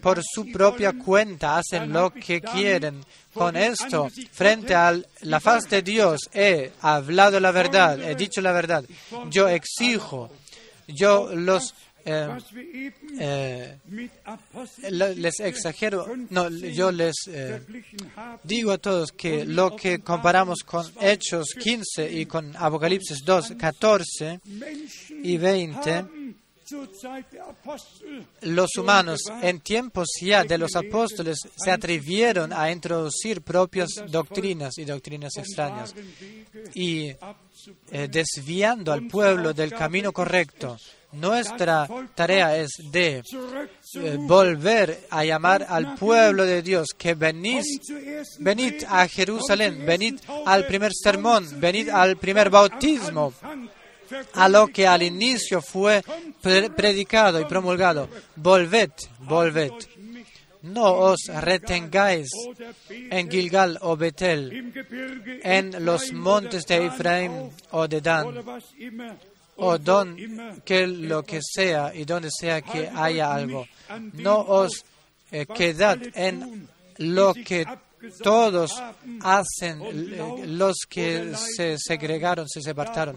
por su propia cuenta hacen lo que quieren, con esto, frente a la faz de Dios, he hablado la verdad, he dicho la verdad. Yo exijo, yo los eh, eh, les exagero, no, yo les eh, digo a todos que lo que comparamos con Hechos 15 y con Apocalipsis 2, 14 y 20, los humanos en tiempos ya de los apóstoles se atrevieron a introducir propias doctrinas y doctrinas extrañas y desviando al pueblo del camino correcto nuestra tarea es de eh, volver a llamar al pueblo de Dios que venid, venid a Jerusalén, venid al primer sermón, venid al primer bautismo, a lo que al inicio fue predicado y promulgado. Volved, volved. No os retengáis en Gilgal o Betel, en los montes de Efraín o de Dan o don, que lo que sea y donde sea que haya algo. No os eh, quedad en lo que todos hacen, eh, los que se segregaron, se separaron,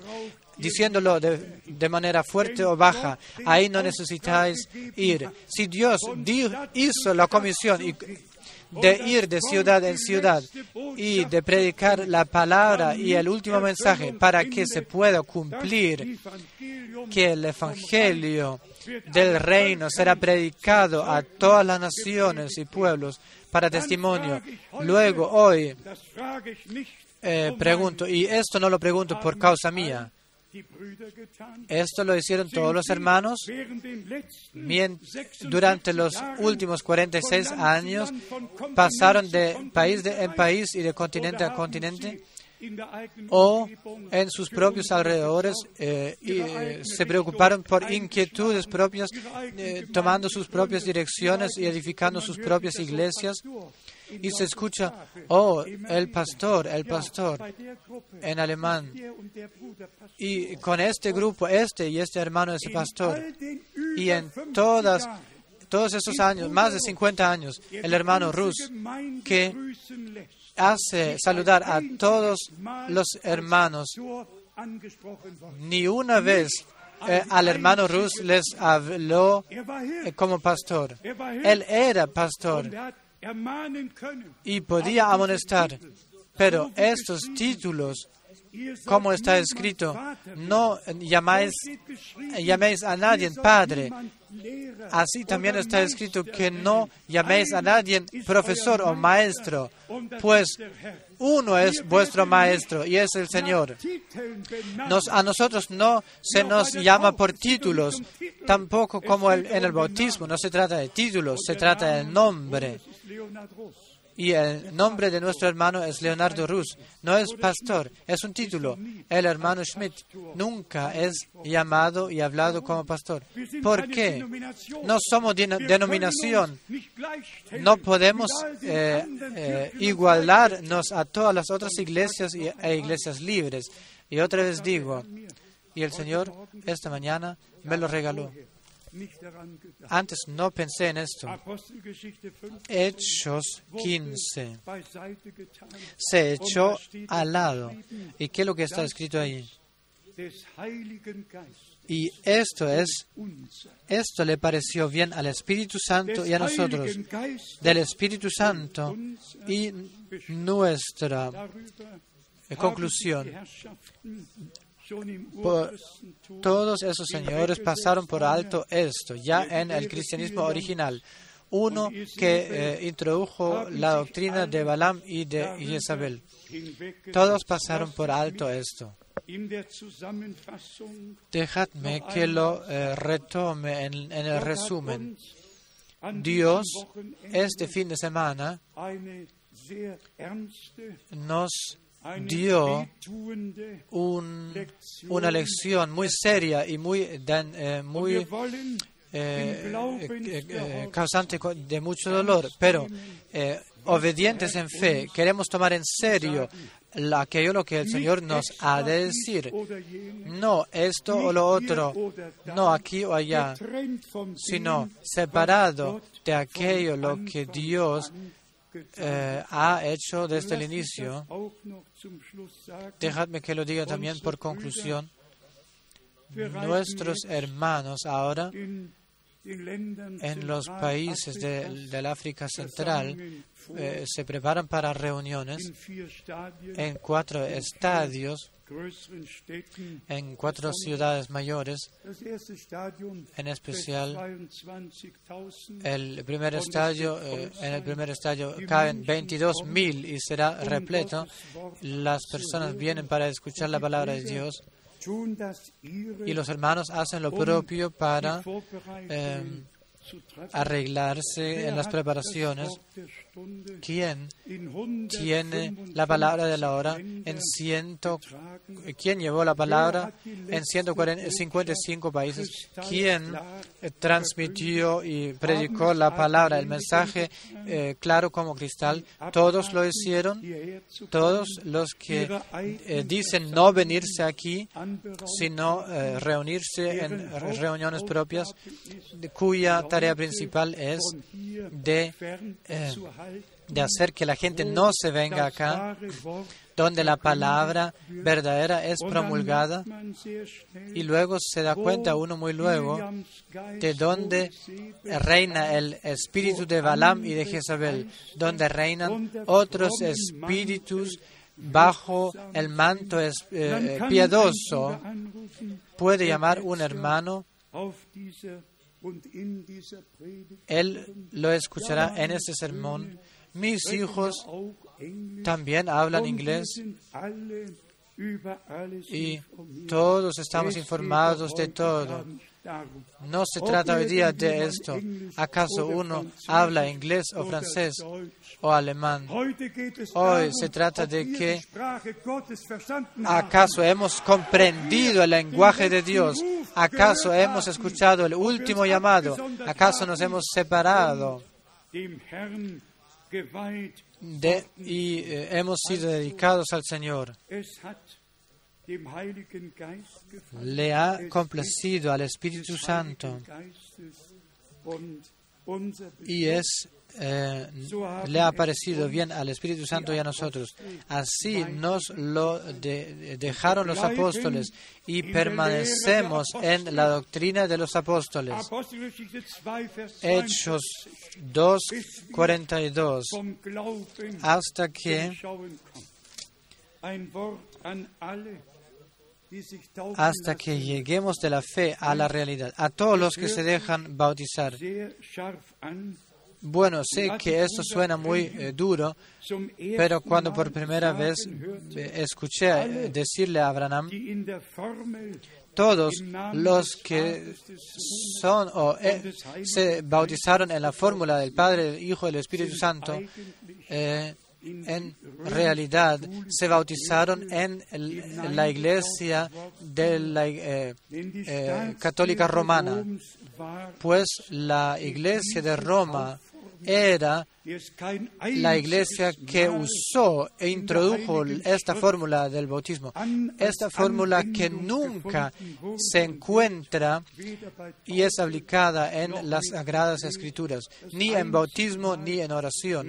diciéndolo de, de, manera fuerte o baja. Ahí no necesitáis ir. Si Dios hizo la comisión y de ir de ciudad en ciudad y de predicar la palabra y el último mensaje para que se pueda cumplir que el Evangelio del reino será predicado a todas las naciones y pueblos para testimonio. Luego, hoy, eh, pregunto, y esto no lo pregunto por causa mía, esto lo hicieron todos los hermanos durante los últimos 46 años. Pasaron de país en país y de continente a continente o en sus propios alrededores eh, y, eh, se preocuparon por inquietudes propias, eh, tomando sus propias direcciones y edificando sus propias iglesias y se escucha, oh, el pastor, el pastor, en alemán. Y con este grupo, este y este hermano es el pastor. Y en todas, todos esos años, más de 50 años, el hermano Rus, que hace saludar a todos los hermanos, ni una vez eh, al hermano Rus les habló eh, como pastor. Él era pastor y podía amonestar. Pero estos títulos, como está escrito, no llamáis, llaméis a nadie Padre, Así también está escrito que no llaméis a nadie profesor o maestro, pues. Uno es vuestro maestro y es el Señor. A nosotros no se nos llama por títulos, tampoco como en el bautismo, no se trata de títulos, se trata del nombre. Y el nombre de nuestro hermano es Leonardo Rus. No es pastor, es un título. El hermano Schmidt nunca es llamado y hablado como pastor. ¿Por qué? No somos denominación. No podemos eh, eh, igualarnos a todas las otras iglesias y, e iglesias libres. Y otra vez digo, y el Señor esta mañana me lo regaló. Antes no pensé en esto. Apostelgeschichte 5 Hechos 15 beiseite getan. se echó al lado. ¿Y qué es lo que está escrito ahí? Y esto es, esto le pareció bien al Espíritu Santo y a nosotros, del Espíritu Santo y nuestra conclusión. Por Todos esos señores pasaron por alto esto, ya en el cristianismo original. Uno que eh, introdujo la doctrina de Balaam y de Jezabel. Todos pasaron por alto esto. Dejadme que lo eh, retome en, en el resumen. Dios, este fin de semana, nos dio un- una lección muy seria y muy, eh, muy eh, eh, causante de mucho dolor, pero eh, obedientes en fe, queremos tomar en serio aquello lo que el Señor nos ha de decir. No esto o lo otro, no aquí o allá, sino separado de aquello lo que Dios eh, ha hecho desde el Lasst uns inicio. Dejadme que lo diga también por conclusión. Nuestros hermanos ahora en los países de- del África Central eh, se preparan para reuniones en cuatro estadios, en cuatro ciudades mayores, en especial 22.000 el primer estadio, eh, en el primer estadio caben 22.000 y será repleto. Las personas vienen para escuchar la palabra de Dios y los hermanos hacen lo propio para em, arreglarse en las preparaciones. ¿Quién in 155 tiene la palabra de la hora en ciento, quién llevó la palabra en 155 países, quién transmitió y predicó la palabra, el mensaje eh, claro como cristal, todos lo hicieron, todos los que eh, dicen no venirse aquí, sino eh, reunirse en re- reuniones propias, cuya tarea principal es de, de hacer que la gente no se venga acá, donde la palabra verdadera es promulgada y luego se da cuenta uno muy luego de donde reina el espíritu de Balaam y de Jezabel, donde reinan otros espíritus bajo el manto es- eh, piadoso. Puede llamar un hermano, él lo escuchará en este sermón. Mis hijos también hablan inglés. y todos estamos informados de todo. No se trata hoy día de esto. ¿Acaso uno habla inglés o francés o alemán? Hoy se trata de que. ¿Acaso hemos comprendido el lenguaje de Dios? ¿Acaso hemos escuchado el último llamado? ¿Acaso nos hemos separado y eh, hemos sido dedicados al Señor? Le ha complacido al Espíritu Santo y es eh, le ha parecido bien al Espíritu Santo y a nosotros. Así nos lo de- dejaron los apóstoles y permanecemos en la doctrina de los apóstoles. Apostelgeschichte 2, Vers 2 Hechos 2.42 vom Glauben hasta que hasta que lleguemos de la fe a la realidad. A todos los que se dejan bautizar. Bueno, sé que esto suena muy eh, duro, pero cuando por primera vez eh, escuché eh, decirle a Abraham, todos los que son o se bautizaron en la fórmula del Padre, del Hijo y del Espíritu Santo, en realidad se bautizaron en la iglesia de la católica romana, pues la iglesia de Roma era la iglesia que usó e introdujo esta fórmula del bautismo, esta fórmula que nunca se encuentra y es aplicada en las sagradas escrituras, ni en bautismo ni en oración.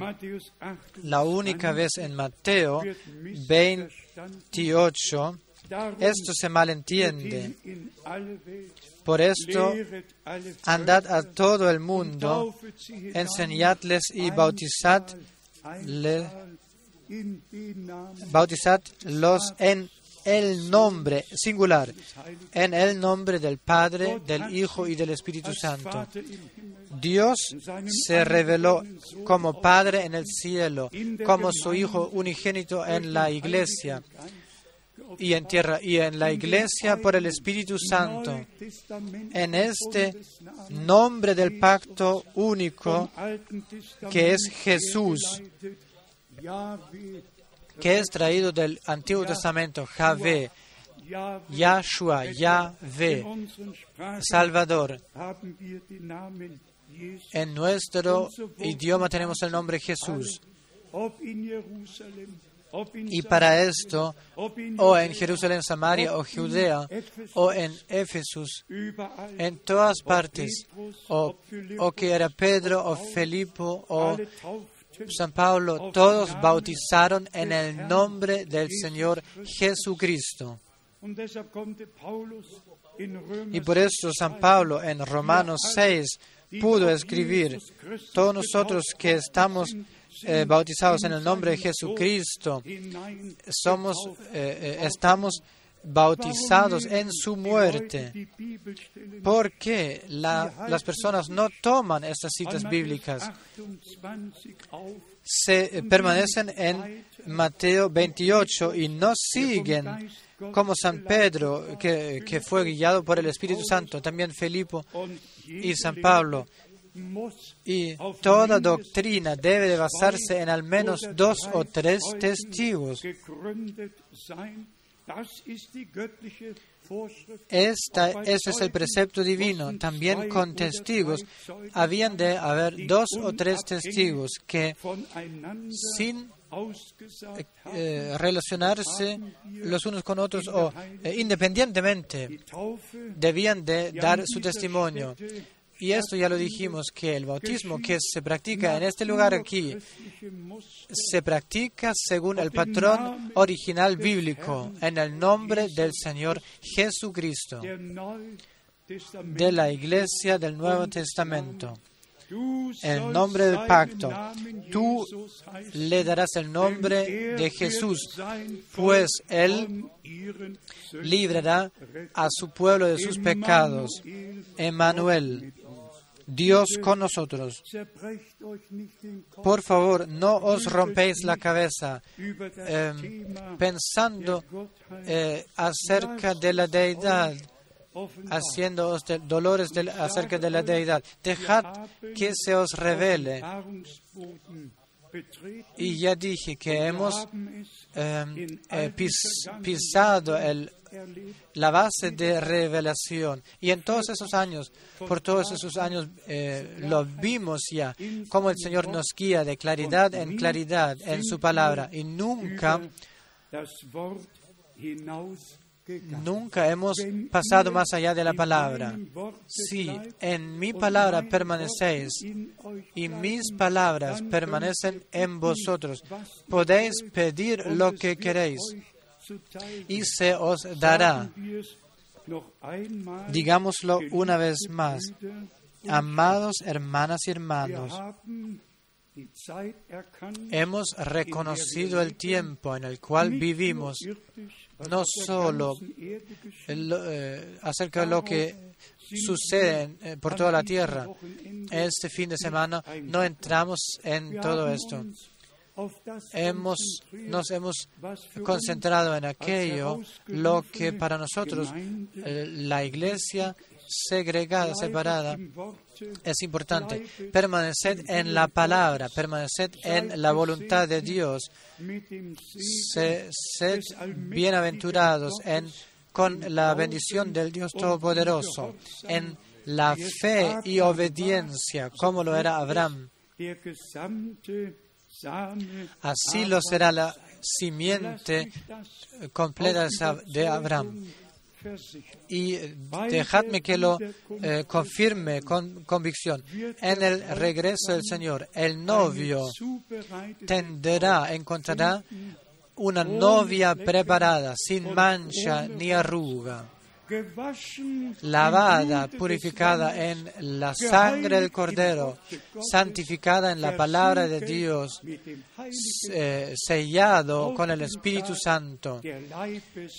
La única vez en Mateo 28, esto se malentiende. Por esto, andad a todo el mundo, enseñadles y bautizadlos en el nombre singular, en el nombre del Padre, del Hijo y del Espíritu Santo. Dios se reveló como Padre en el cielo, como su Hijo unigénito en la iglesia y en tierra y en la iglesia por el Espíritu Santo. En este nombre del pacto único que es Jesús, que es traído del Antiguo Testamento, Javé, Yahshua, Yahvé, Salvador. En nuestro idioma tenemos el nombre Jesús. Y para esto, o en Jerusalén, Samaria, o Judea, o en Éfesus, en todas partes, o, que era Pedro, o Felipe, o San Pablo, todos bautizaron en el nombre del Señor Jesucristo. Y por eso San Pablo en Romanos 6 pudo escribir, todos nosotros que estamos eh, bautizados en el nombre de Jesucristo, somos, eh, eh, estamos bautizados en su muerte. ¿Por qué las personas no toman estas citas bíblicas? Se permanecen en Mateo 28 y no siguen como San Pedro, que, que fue guiado por el Espíritu Santo, también Felipe y San Pablo. Y toda doctrina debe de basarse en al menos dos o tres testigos. Esta, ese es el precepto divino. También con testigos habían de haber dos o tres testigos que sin eh, relacionarse los unos con otros o eh, independientemente debían de dar su testimonio. Y esto ya lo dijimos, que el bautismo que se practica en este lugar aquí se practica según el patrón original bíblico, en el nombre del Señor Jesucristo, de la Iglesia del Nuevo Testamento. El nombre del pacto. Tú le darás el nombre de Jesús, pues Él librará a su pueblo de sus pecados. Emmanuel, Dios con nosotros. Por favor, no os rompéis la cabeza em, pensando eh, acerca de la deidad, haciendo dolores acerca de la deidad. Dejad que se os revele. Y ya dije que hemos em, eh, pisado el la base de revelación. Y en todos esos años, por todos esos años, eh, lo vimos ya, como el Señor nos guía de claridad en claridad en su palabra. Y nunca, nunca hemos pasado más allá de la palabra. Si en mi palabra permanecéis y mis palabras permanecen en vosotros, podéis pedir lo que queréis y se os dará. Digámoslo una vez más, amados hermanas y hermanos, hemos reconocido el tiempo en el cual vivimos no solo eh, acerca de lo que sucede eh, por toda la tierra. Este fin de semana no entramos en todo esto. Hemos, nos hemos concentrado en aquello, lo que para nosotros eh, la iglesia segregada, separada, es importante. Permaneced en la palabra, permaneced en la voluntad de Dios. sed bienaventurados en, con la bendición del Dios Todopoderoso, en la fe y obediencia, como lo era Abraham. Así lo será la simiente completa de Abraham y dejadme que lo eh, confirme con convicción. En el regreso del Señor, el novio tendrá, encontrará una novia preparada, sin mancha ni arruga lavada, purificada en la sangre del Cordero, santificada en la palabra de Dios, eh, sellado con el Espíritu Santo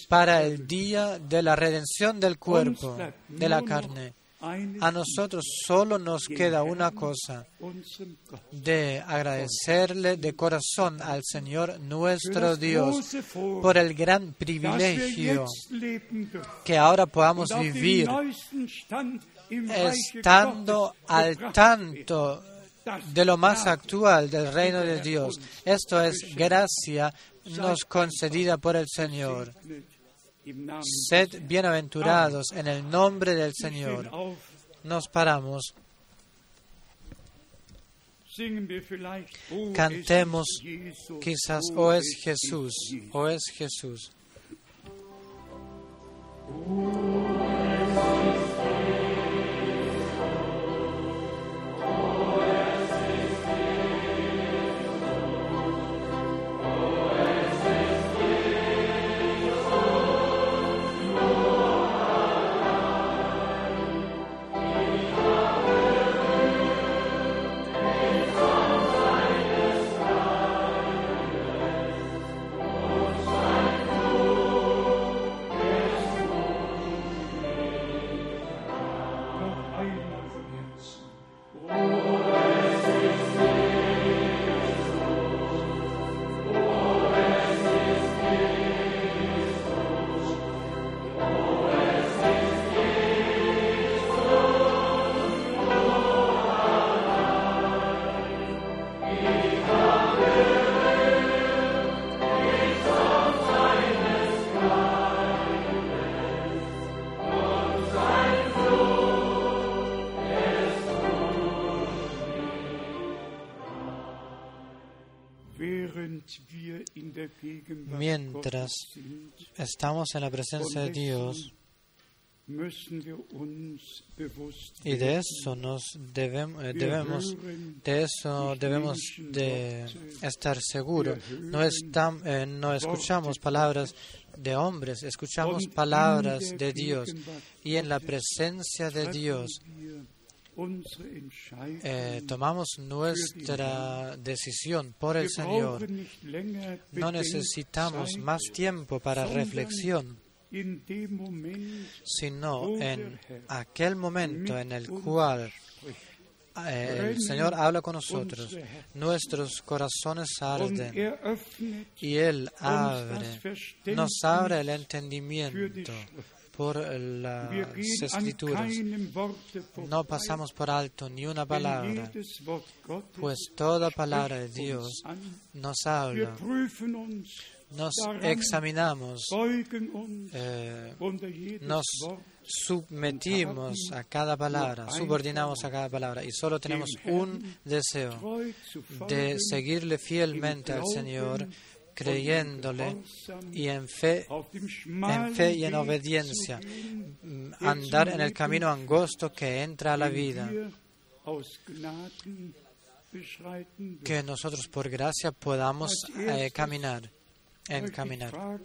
para el día de la redención del cuerpo, de la carne. A nosotros solo nos queda una cosa, de agradecerle de corazón al Señor nuestro Dios por el gran privilegio que ahora podamos vivir estando al tanto de lo más actual del reino de Dios. Esto es gracia nos concedida por el Señor. Sed bienaventurados en el nombre del Señor. Nos paramos. Cantemos quizás, o es Jesús, o es Jesús. Mientras estamos en la presencia de Dios, y de eso nos debemos, eh, debemos de eso debemos de estar seguros. No, eh, no escuchamos palabras de hombres, escuchamos palabras de Dios. Y en la presencia de Dios eh, tomamos nuestra decisión por el Señor. No necesitamos más tiempo para reflexión, sino en aquel momento en el cual eh, el Señor habla con nosotros, nuestros corazones arden y Él abre, nos abre el entendimiento por las escrituras. No pasamos por alto ni una palabra, pues toda palabra de Dios nos habla. Nos examinamos, eh, nos submetimos a cada palabra, subordinamos a cada palabra y solo tenemos un deseo de seguirle fielmente al Señor creyéndole y en fe, en fe y en obediencia, mm, andar en el camino angosto que entra a la vida, que nosotros por gracia podamos eh, caminar, caminar.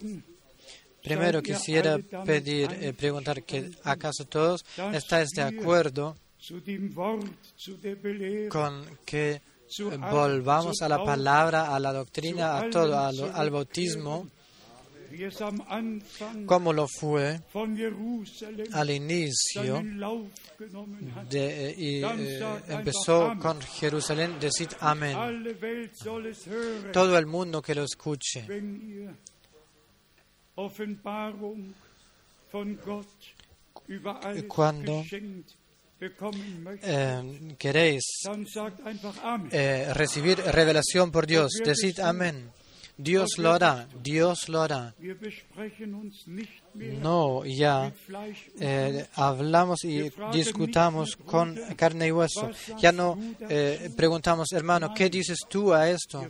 Primero quisiera pedir, eh, preguntar que acaso todos estáis de acuerdo con que volvamos a la palabra, a la doctrina, a todo, al, bautismo, como lo fue al inicio de, y eh, empezó con Jerusalén, decid amén. Todo el mundo que lo escuche. Cuando, Eh, queréis eh, recibir revelación por Dios, decid amén. Dios lo hará, Dios lo hará. No, ya eh, hablamos y discutamos con carne y hueso. Ya no eh, preguntamos, hermano, ¿qué dices tú a esto?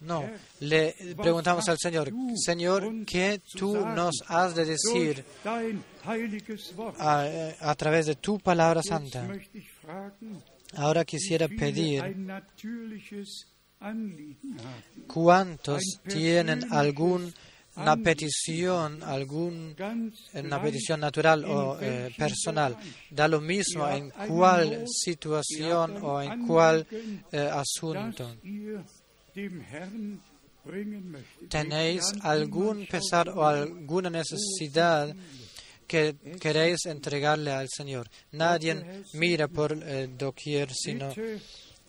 No, le preguntamos al Señor, Señor, ¿qué tú nos has de decir a, a través de tu palabra santa? Ahora quisiera pedir cuántos tienen alguna petición, algún una petición natural o eh, personal. Da lo mismo en cuál situación o en cuál eh, asunto. ¿Tenéis algún pesar o alguna necesidad que queréis entregarle al Señor? Nadie mira por eh, doquier, sino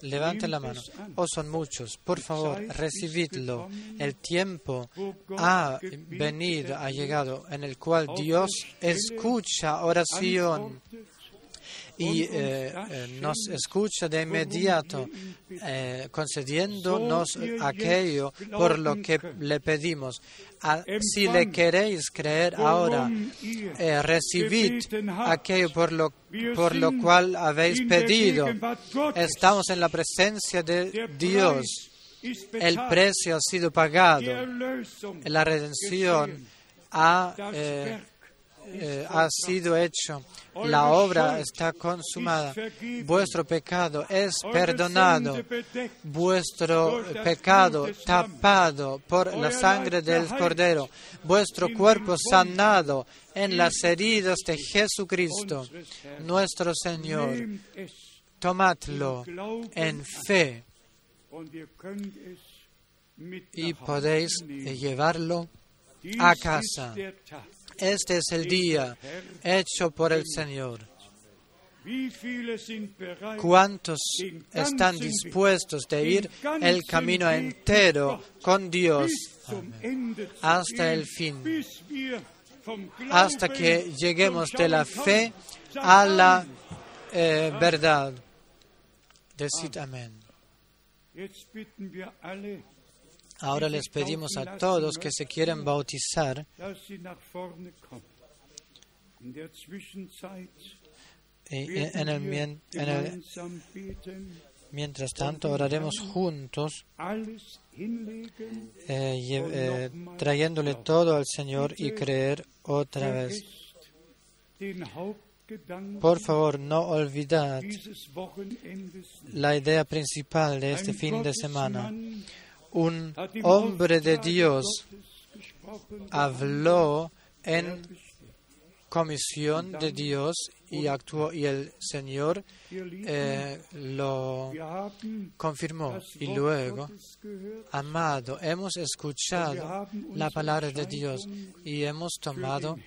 bitte levante la mano. Oh, son muchos. Por favor, recibidlo. El tiempo ha venido, ha llegado, en el cual Dios escucha oración y eh, eh, nos escucha de inmediato, eh, concediéndonos aquello por lo que le pedimos. Ah, si le queréis creer ahora, eh, recibid aquello por lo, por lo cual habéis pedido. Estamos en la presencia de Dios. El precio ha sido pagado. La redención ha, eh, eh, ha sido hecho. La obra está consumada. Vuestro pecado es perdonado. Vuestro pecado tapado por la sangre del Cordero. Vuestro cuerpo sanado en las heridas de Jesucristo, nuestro Señor. Tomadlo en fe y podéis llevarlo a casa. Este es el día hecho por el Señor. ¿Cuántos están dispuestos de ir el camino entero con Dios hasta el fin, hasta que lleguemos de la fe a la eh, verdad? Decid amén. Ahora les pedimos a todos que se quieren bautizar en en el- mientras tanto oraremos juntos eh, eh, trayéndole todo al Señor y creer otra vez. Por favor, no olvidad la idea principal de este fin de semana. Un hombre de Dios habló en comisión de Dios y actuó y el Señor eh, lo confirmó. Y luego amado hemos escuchado la palabra de Dios y hemos tomado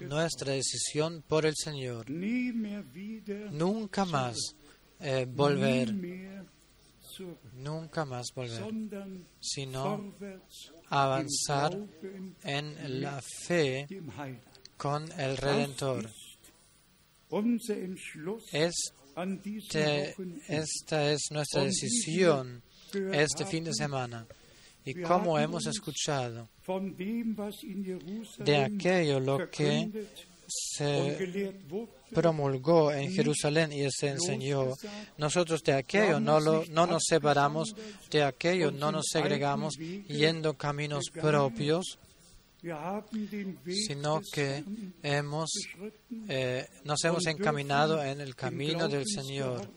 nuestra decisión por el Señor. Nunca más eh, volver nunca más volver sino avanzar en la fe con el Redentor. Este, esta es nuestra decisión este fin de semana. Y como hemos escuchado de aquello lo que se promulgó en Jerusalén y se enseñó, nosotros de aquello no, lo, no nos separamos, de aquello no nos segregamos yendo caminos propios, sino que hemos, eh, nos hemos encaminado en el camino del Señor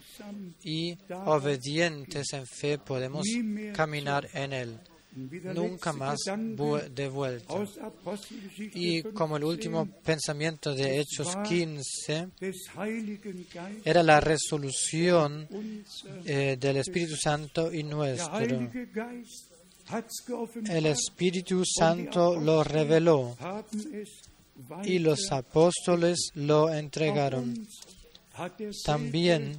y obedientes en fe podemos caminar en él, nunca más Gedanke vu- de vuelta. aus Apostelgeschichte Y como el 15 último pensamiento de Hechos 15 des Heiligen Geistes era la resolución eh, del Espíritu Santo y nuestro. El Espíritu Santo lo reveló y los apóstoles lo entregaron. También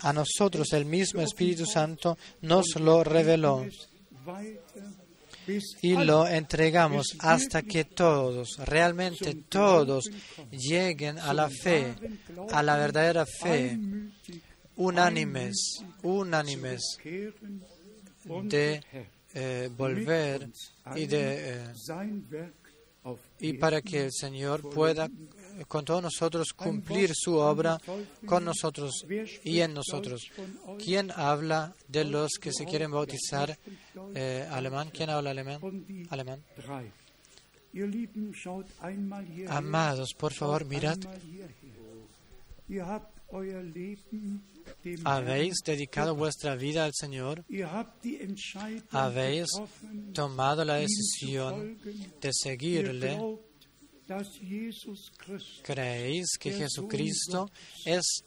a nosotros el mismo Espíritu Santo nos lo reveló y lo entregamos hasta que todos, realmente todos, lleguen a la fe, a la verdadera fe, unánimes, unánimes de eh, volver y de eh, y para que el Señor pueda con todos nosotros cumplir su obra con nosotros y en nosotros. ¿Quién habla de los que se quieren bautizar eh, alemán? ¿Quién habla alemán? Alemán. Amados, por favor, mirad, habéis dedicado vuestra vida al Señor, habéis tomado la decisión de seguirle, creéis que Jesucristo es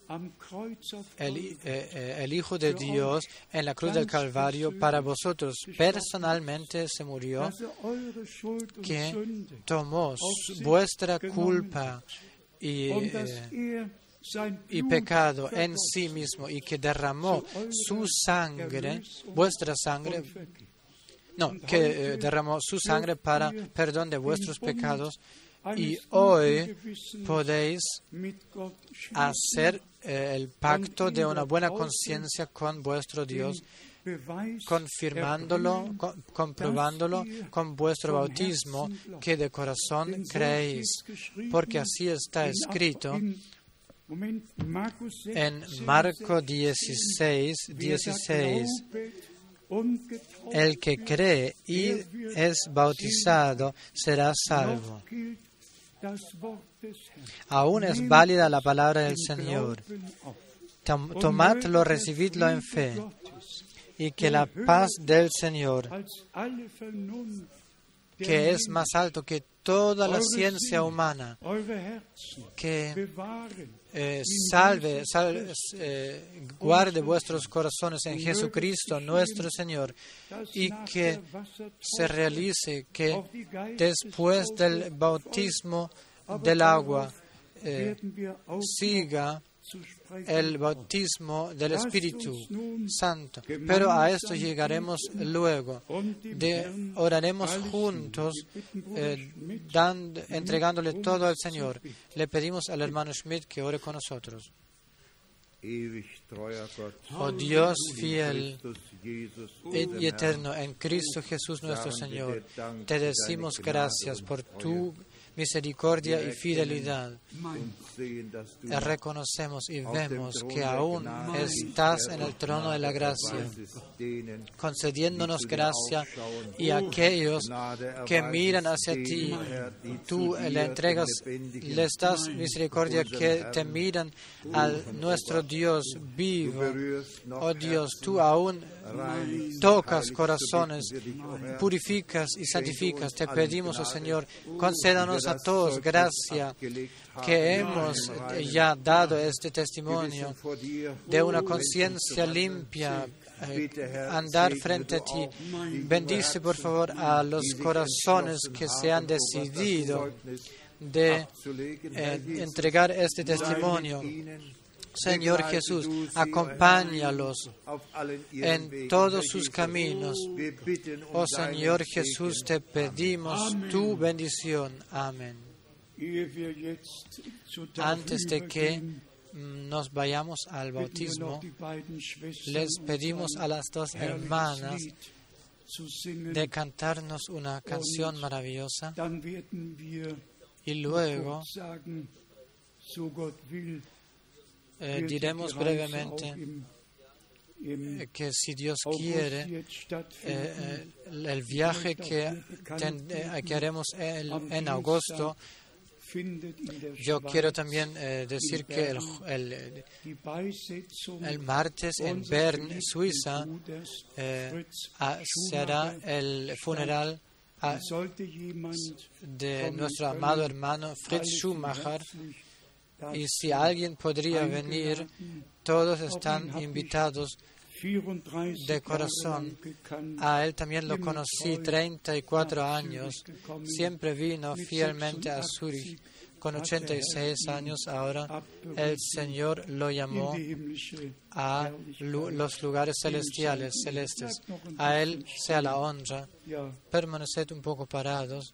el, eh, eh, el Hijo de Dios en la cruz del Calvario para vosotros. Personalmente se murió, er que tomó vuestra culpa y, dass eh, er y pecado en sí mismo y que derramó su sangre, vuestra sangre, no, que eh, derramó su sangre para perdón de vuestros pecados y hoy podéis hacer eh, el pacto de una buena conciencia con vuestro Dios, confirmándolo, comprobándolo con vuestro bautismo que de corazón creéis, porque así está escrito en 16, Marco 16, Wer da 16. glaubet und getauft El que cree y es bautizado será salvo. Aún es válida la palabra del Señor. Tomadlo, recibidlo en fe, y que la paz del Señor, que es más alto que toda la ciencia humana, que eh, salve, sal- eh, guarde vuestros corazones en Jesucristo nuestro Señor y que se realice que después del bautismo del agua eh, siga el bautismo del Espíritu Santo. Pero a esto llegaremos luego. De, oraremos juntos, eh, dando- entregándole todo al Señor. Le pedimos al hermano Schmidt que ore con nosotros. Oh Dios fiel y eterno, en Cristo Jesús nuestro Señor, te decimos gracias por tu misericordia y fidelidad. Reconocemos y vemos que aún estás en el trono de la gracia, concediéndonos gracia y aquellos que miran hacia ti, tú le entregas, les das misericordia que te miran al nuestro Dios vivo. Oh Dios, tú aún tocas corazones, purificas y santificas. Te pedimos, oh Señor, concédanos a todos gracia que hemos ya dado este testimonio de una conciencia limpia, eh, andar frente a ti. Bendice, por favor, a los corazones que se han decidido de eh, entregar este testimonio. Señor Jesús, acompáñalos en todos sus caminos. Oh Señor Jesús, te pedimos tu bendición. Amén. Antes de que mm, nos vayamos al bautismo, les pedimos a las dos hermanas de cantarnos una canción maravillosa y luego eh, diremos brevemente eh, que si Dios quiere, eh, el viaje que, ten- que haremos el- en agosto, yo quiero también eh, decir que el, el- martes en Bern, Suiza, eh, ah, se hará Schumacher el funeral ah, de nuestro amado hermano Fritz Schumacher. Y si alguien podría venir, todos están invitados 34 de corazón. A él también lo conocí 34 años. Siempre vino fielmente a Zurich. Con 86 años ahora, el Señor lo llamó a los lugares celestiales, celestes. A Él sea la honra. Permaneced un poco parados.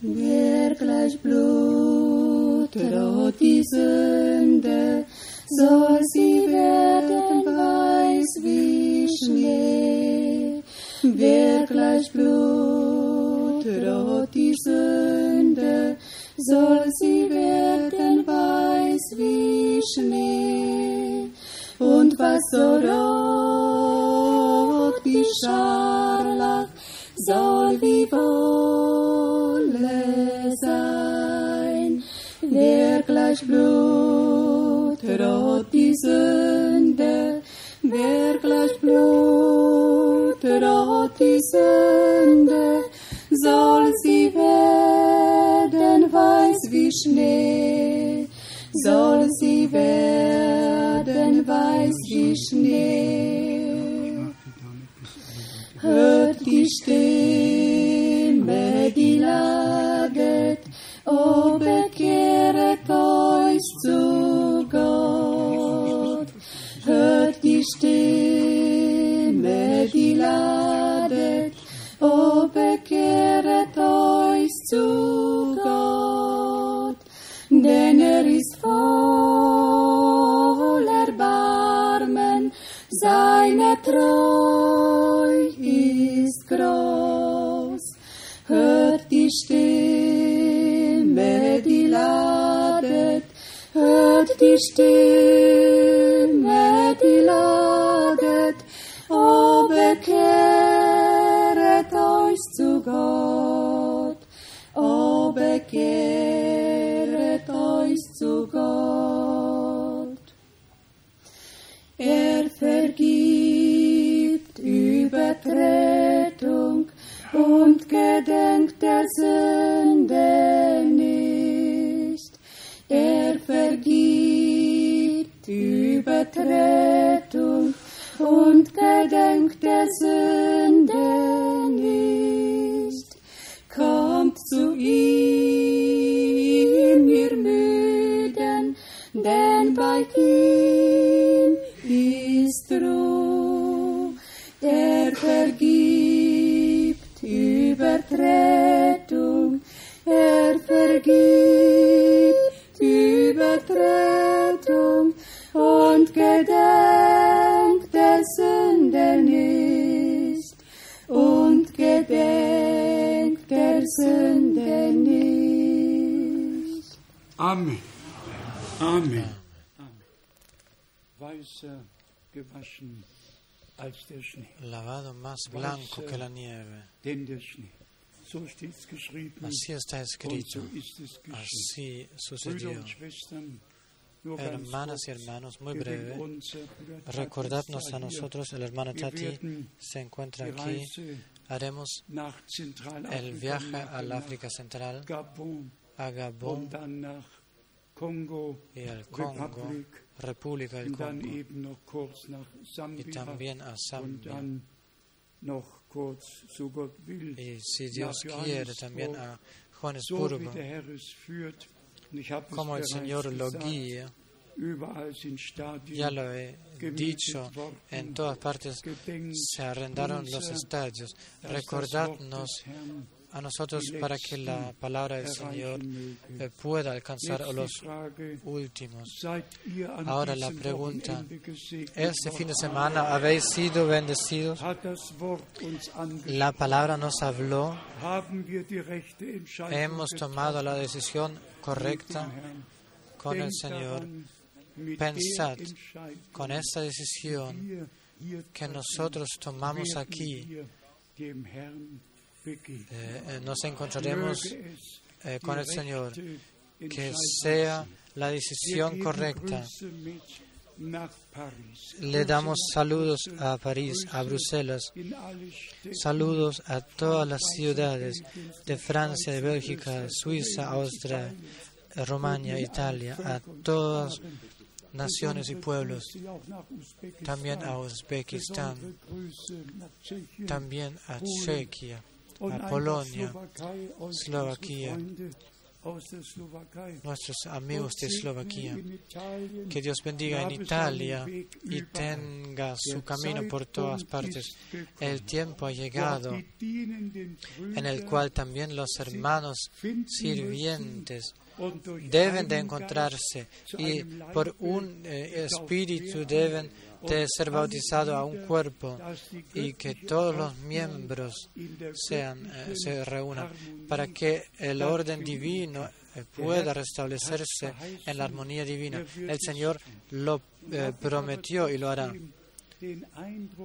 Wer gleich Blut rot die Sünde, soll sie werden weiß wie Schnee. Wer gleich Blut rot die Sünde, soll sie werden weiß wie Schnee. Und was so rot wie Scharlach, soll wie Wolle sein. Wer gleich Blut rot die Sünde, wer gleich Blut rot die Sünde, soll sie werden weiß wie Schnee, soll sie werden weiß wie Schnee. Hört die Stimme, o bekehret euch zu Gott. Hört die Stimme, die ladet, o bekehret euch zu Gott. Denn er ist voll Erbarmen, seine Treu ist groß. Hört die Stimme, die Stimme, die ladet, o bekehret euch zu Gott, o bekehret más blanco que la nieve. Así está escrito. Así sucedió. Hermanas y hermanos, muy breve. Recordadnos a nosotros, el hermano Tati se encuentra aquí. Haremos el viaje al África Central, a Gabón y al Congo, República del Congo, y también a Zambia. Y si Dios quiere, también a Johannesburgo, como el Señor lo guía. Ya lo he dicho, en todas partes se arrendaron los estadios. Recordadnos a nosotros para que la palabra del Señor eh, pueda alcanzar a los últimos. Ahora la pregunta, Este fin de semana habéis sido bendecidos. La palabra nos habló. Hemos tomado la decisión correcta con el Señor. Pensad Con esta decisión que nosotros tomamos aquí, eh, eh, nos encontraremos eh, con el Señor. Que sea la decisión correcta. Le damos saludos a París, a Bruselas, saludos a todas las ciudades de Francia, de Bélgica, Suiza, Austria, Rumania, Italia, a todas naciones y pueblos, también a Uzbekistán, también a Chequia, a Polonia, Eslovaquia, nuestros amigos de Eslovaquia. Que Dios bendiga en Italia y tenga su camino por todas partes. El tiempo ha llegado en el cual también los hermanos sirvientes deben de encontrarse y por un eh, espíritu deben de ser bautizados a un cuerpo y que todos los miembros sean, eh, se reúnan para que el orden divino eh, pueda restablecerse en la armonía divina. El Señor lo prometió y lo hará.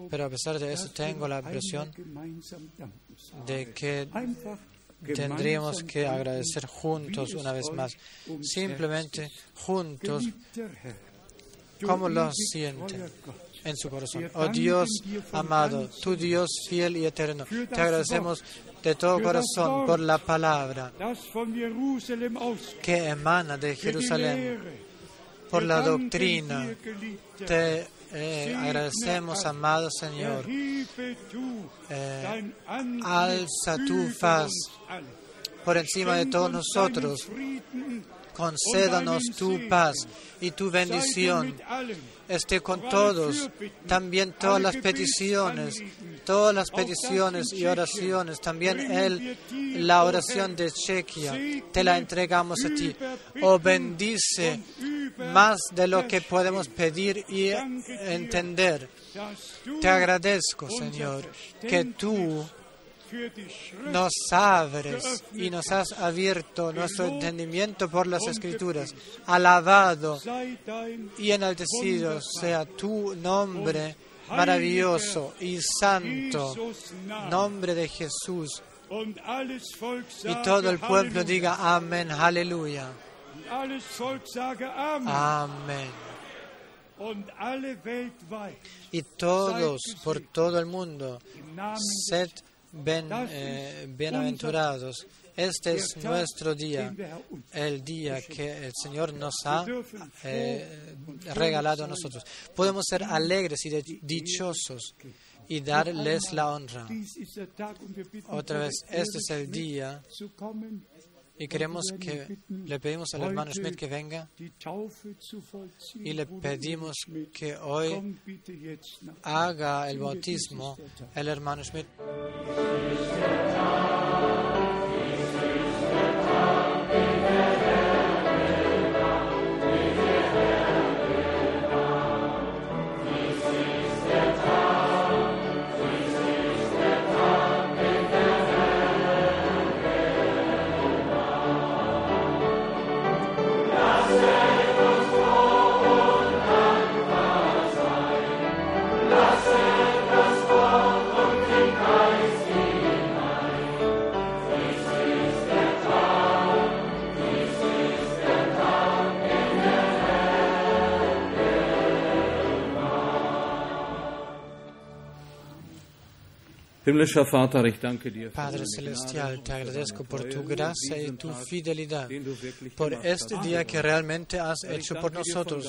Pero a pesar de eso tengo la impresión de que tendríamos que agradecer juntos una vez más, simplemente juntos, como lo sienten en su corazón. Oh Dios amado, tu Dios fiel y eterno, te agradecemos de todo corazón por la palabra que emana de Jerusalén, por la doctrina. Te eh, agradecemos, amado Señor. Eh, alza tu faz por encima de todos nosotros. Concédanos tu paz y tu bendición esté con todos, también todas las peticiones, todas las peticiones y oraciones, también él, la oración de Chequia, te la entregamos a ti. Oh, bendice más de lo que podemos pedir y entender. Te agradezco, Señor, que tú nos abres y nos has abierto nuestro entendimiento por las escrituras. Alabado y enaltecido sea tu nombre maravilloso y santo, nombre de Jesús. Y todo el pueblo diga amén, aleluya. Amén. Y todos por todo el mundo, sed ben, eh, bienaventurados. Este es nuestro día, el día que el Señor nos ha eh, regalado a nosotros. Podemos ser alegres y dichosos y darles la honra. Otra vez, este es el día y queremos que le pedimos al hermano Schmidt que venga y le pedimos que hoy haga el bautismo el hermano Schmidt. Padre Celestial, te agradezco por tu gracia y tu fidelidad, por este día que realmente has hecho por nosotros.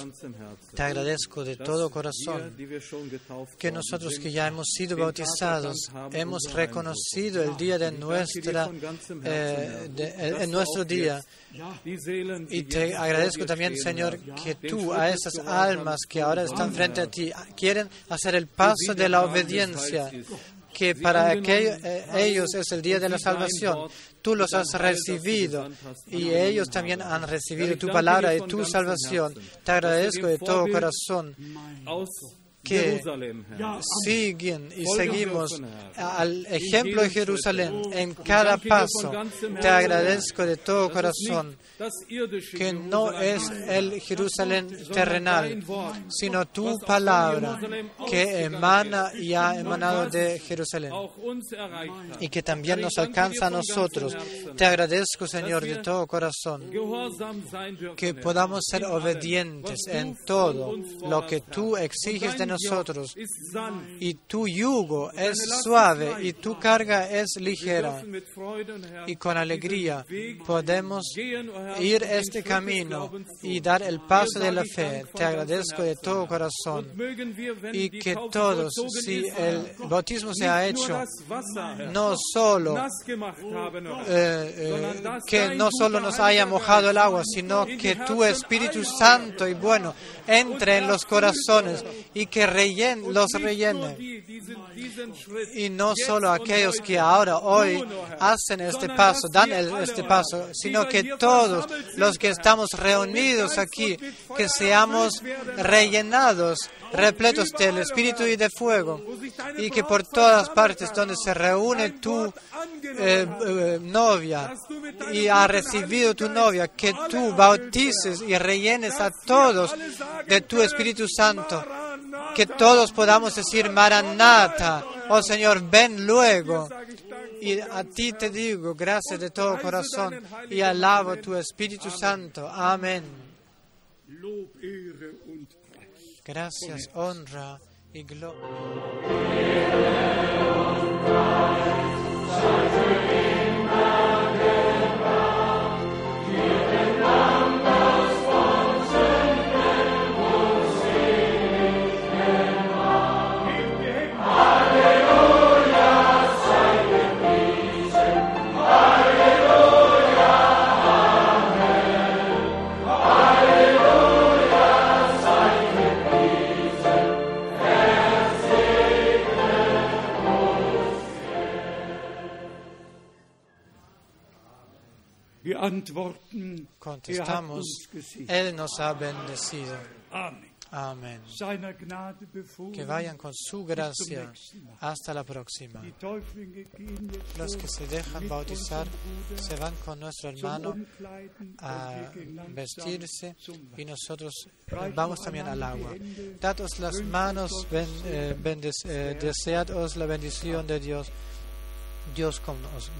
Te agradezco de todo corazón que nosotros que ya hemos sido bautizados hemos reconocido el día de nuestra, eh, de- nuestro día. Y te agradezco también, Señor, que tú a esas almas que ahora están frente a ti quieren hacer el paso de la obediencia, que para aquello- eh, ellos es el día de la salvación. Tú los has recibido y ellos también han recibido tu palabra y tu salvación. Te agradezco de todo corazón que siguen y seguimos al ejemplo de Jerusalén. En cada paso. Te agradezco de todo corazón que no es el Jerusalén terrenal, sino tu palabra que emana y ha emanado de Jerusalén y que también nos alcanza a nosotros. Te agradezco, Señor, de todo corazón que podamos ser obedientes en todo lo que tú exiges de dein nosotros. Y tu yugo es suave y tu carga es ligera. Y con alegría podemos ir este camino y dar el paso de la fe. Te agradezco de todo corazón. Y que todos, si el bautismo se ha hecho, no solo eh, eh, que no solo nos haya mojado el agua, sino que tu Espíritu Santo y bueno entre en los corazones y que rellen- los rellene. Y no solo aquellos que ahora, hoy, hacen este paso, dan el- este paso, sino que todos los que estamos reunidos aquí, que seamos rellenados, repletos del Espíritu y de fuego, y que por todas partes donde se reúne tu eh, eh, novia y ha recibido tu novia, que tú bautices y rellenes a todos de tu Espíritu Santo, que todos podamos decir Maranata, oh Señor, ven luego. Y a ti te digo, gracias de todo corazón, y alabo tu Espíritu Santo. Amén. Gracias, honra y gloria. Contestamos. Él nos ha bendecido. Amén. Que vayan con su gracia hasta la próxima. Los que se dejan bautizar se van con nuestro hermano a vestirse y nosotros eh, vamos también al agua. Dados las manos, ben, eh, bendes- eh, desead os la bendición de Dios. Dios con os.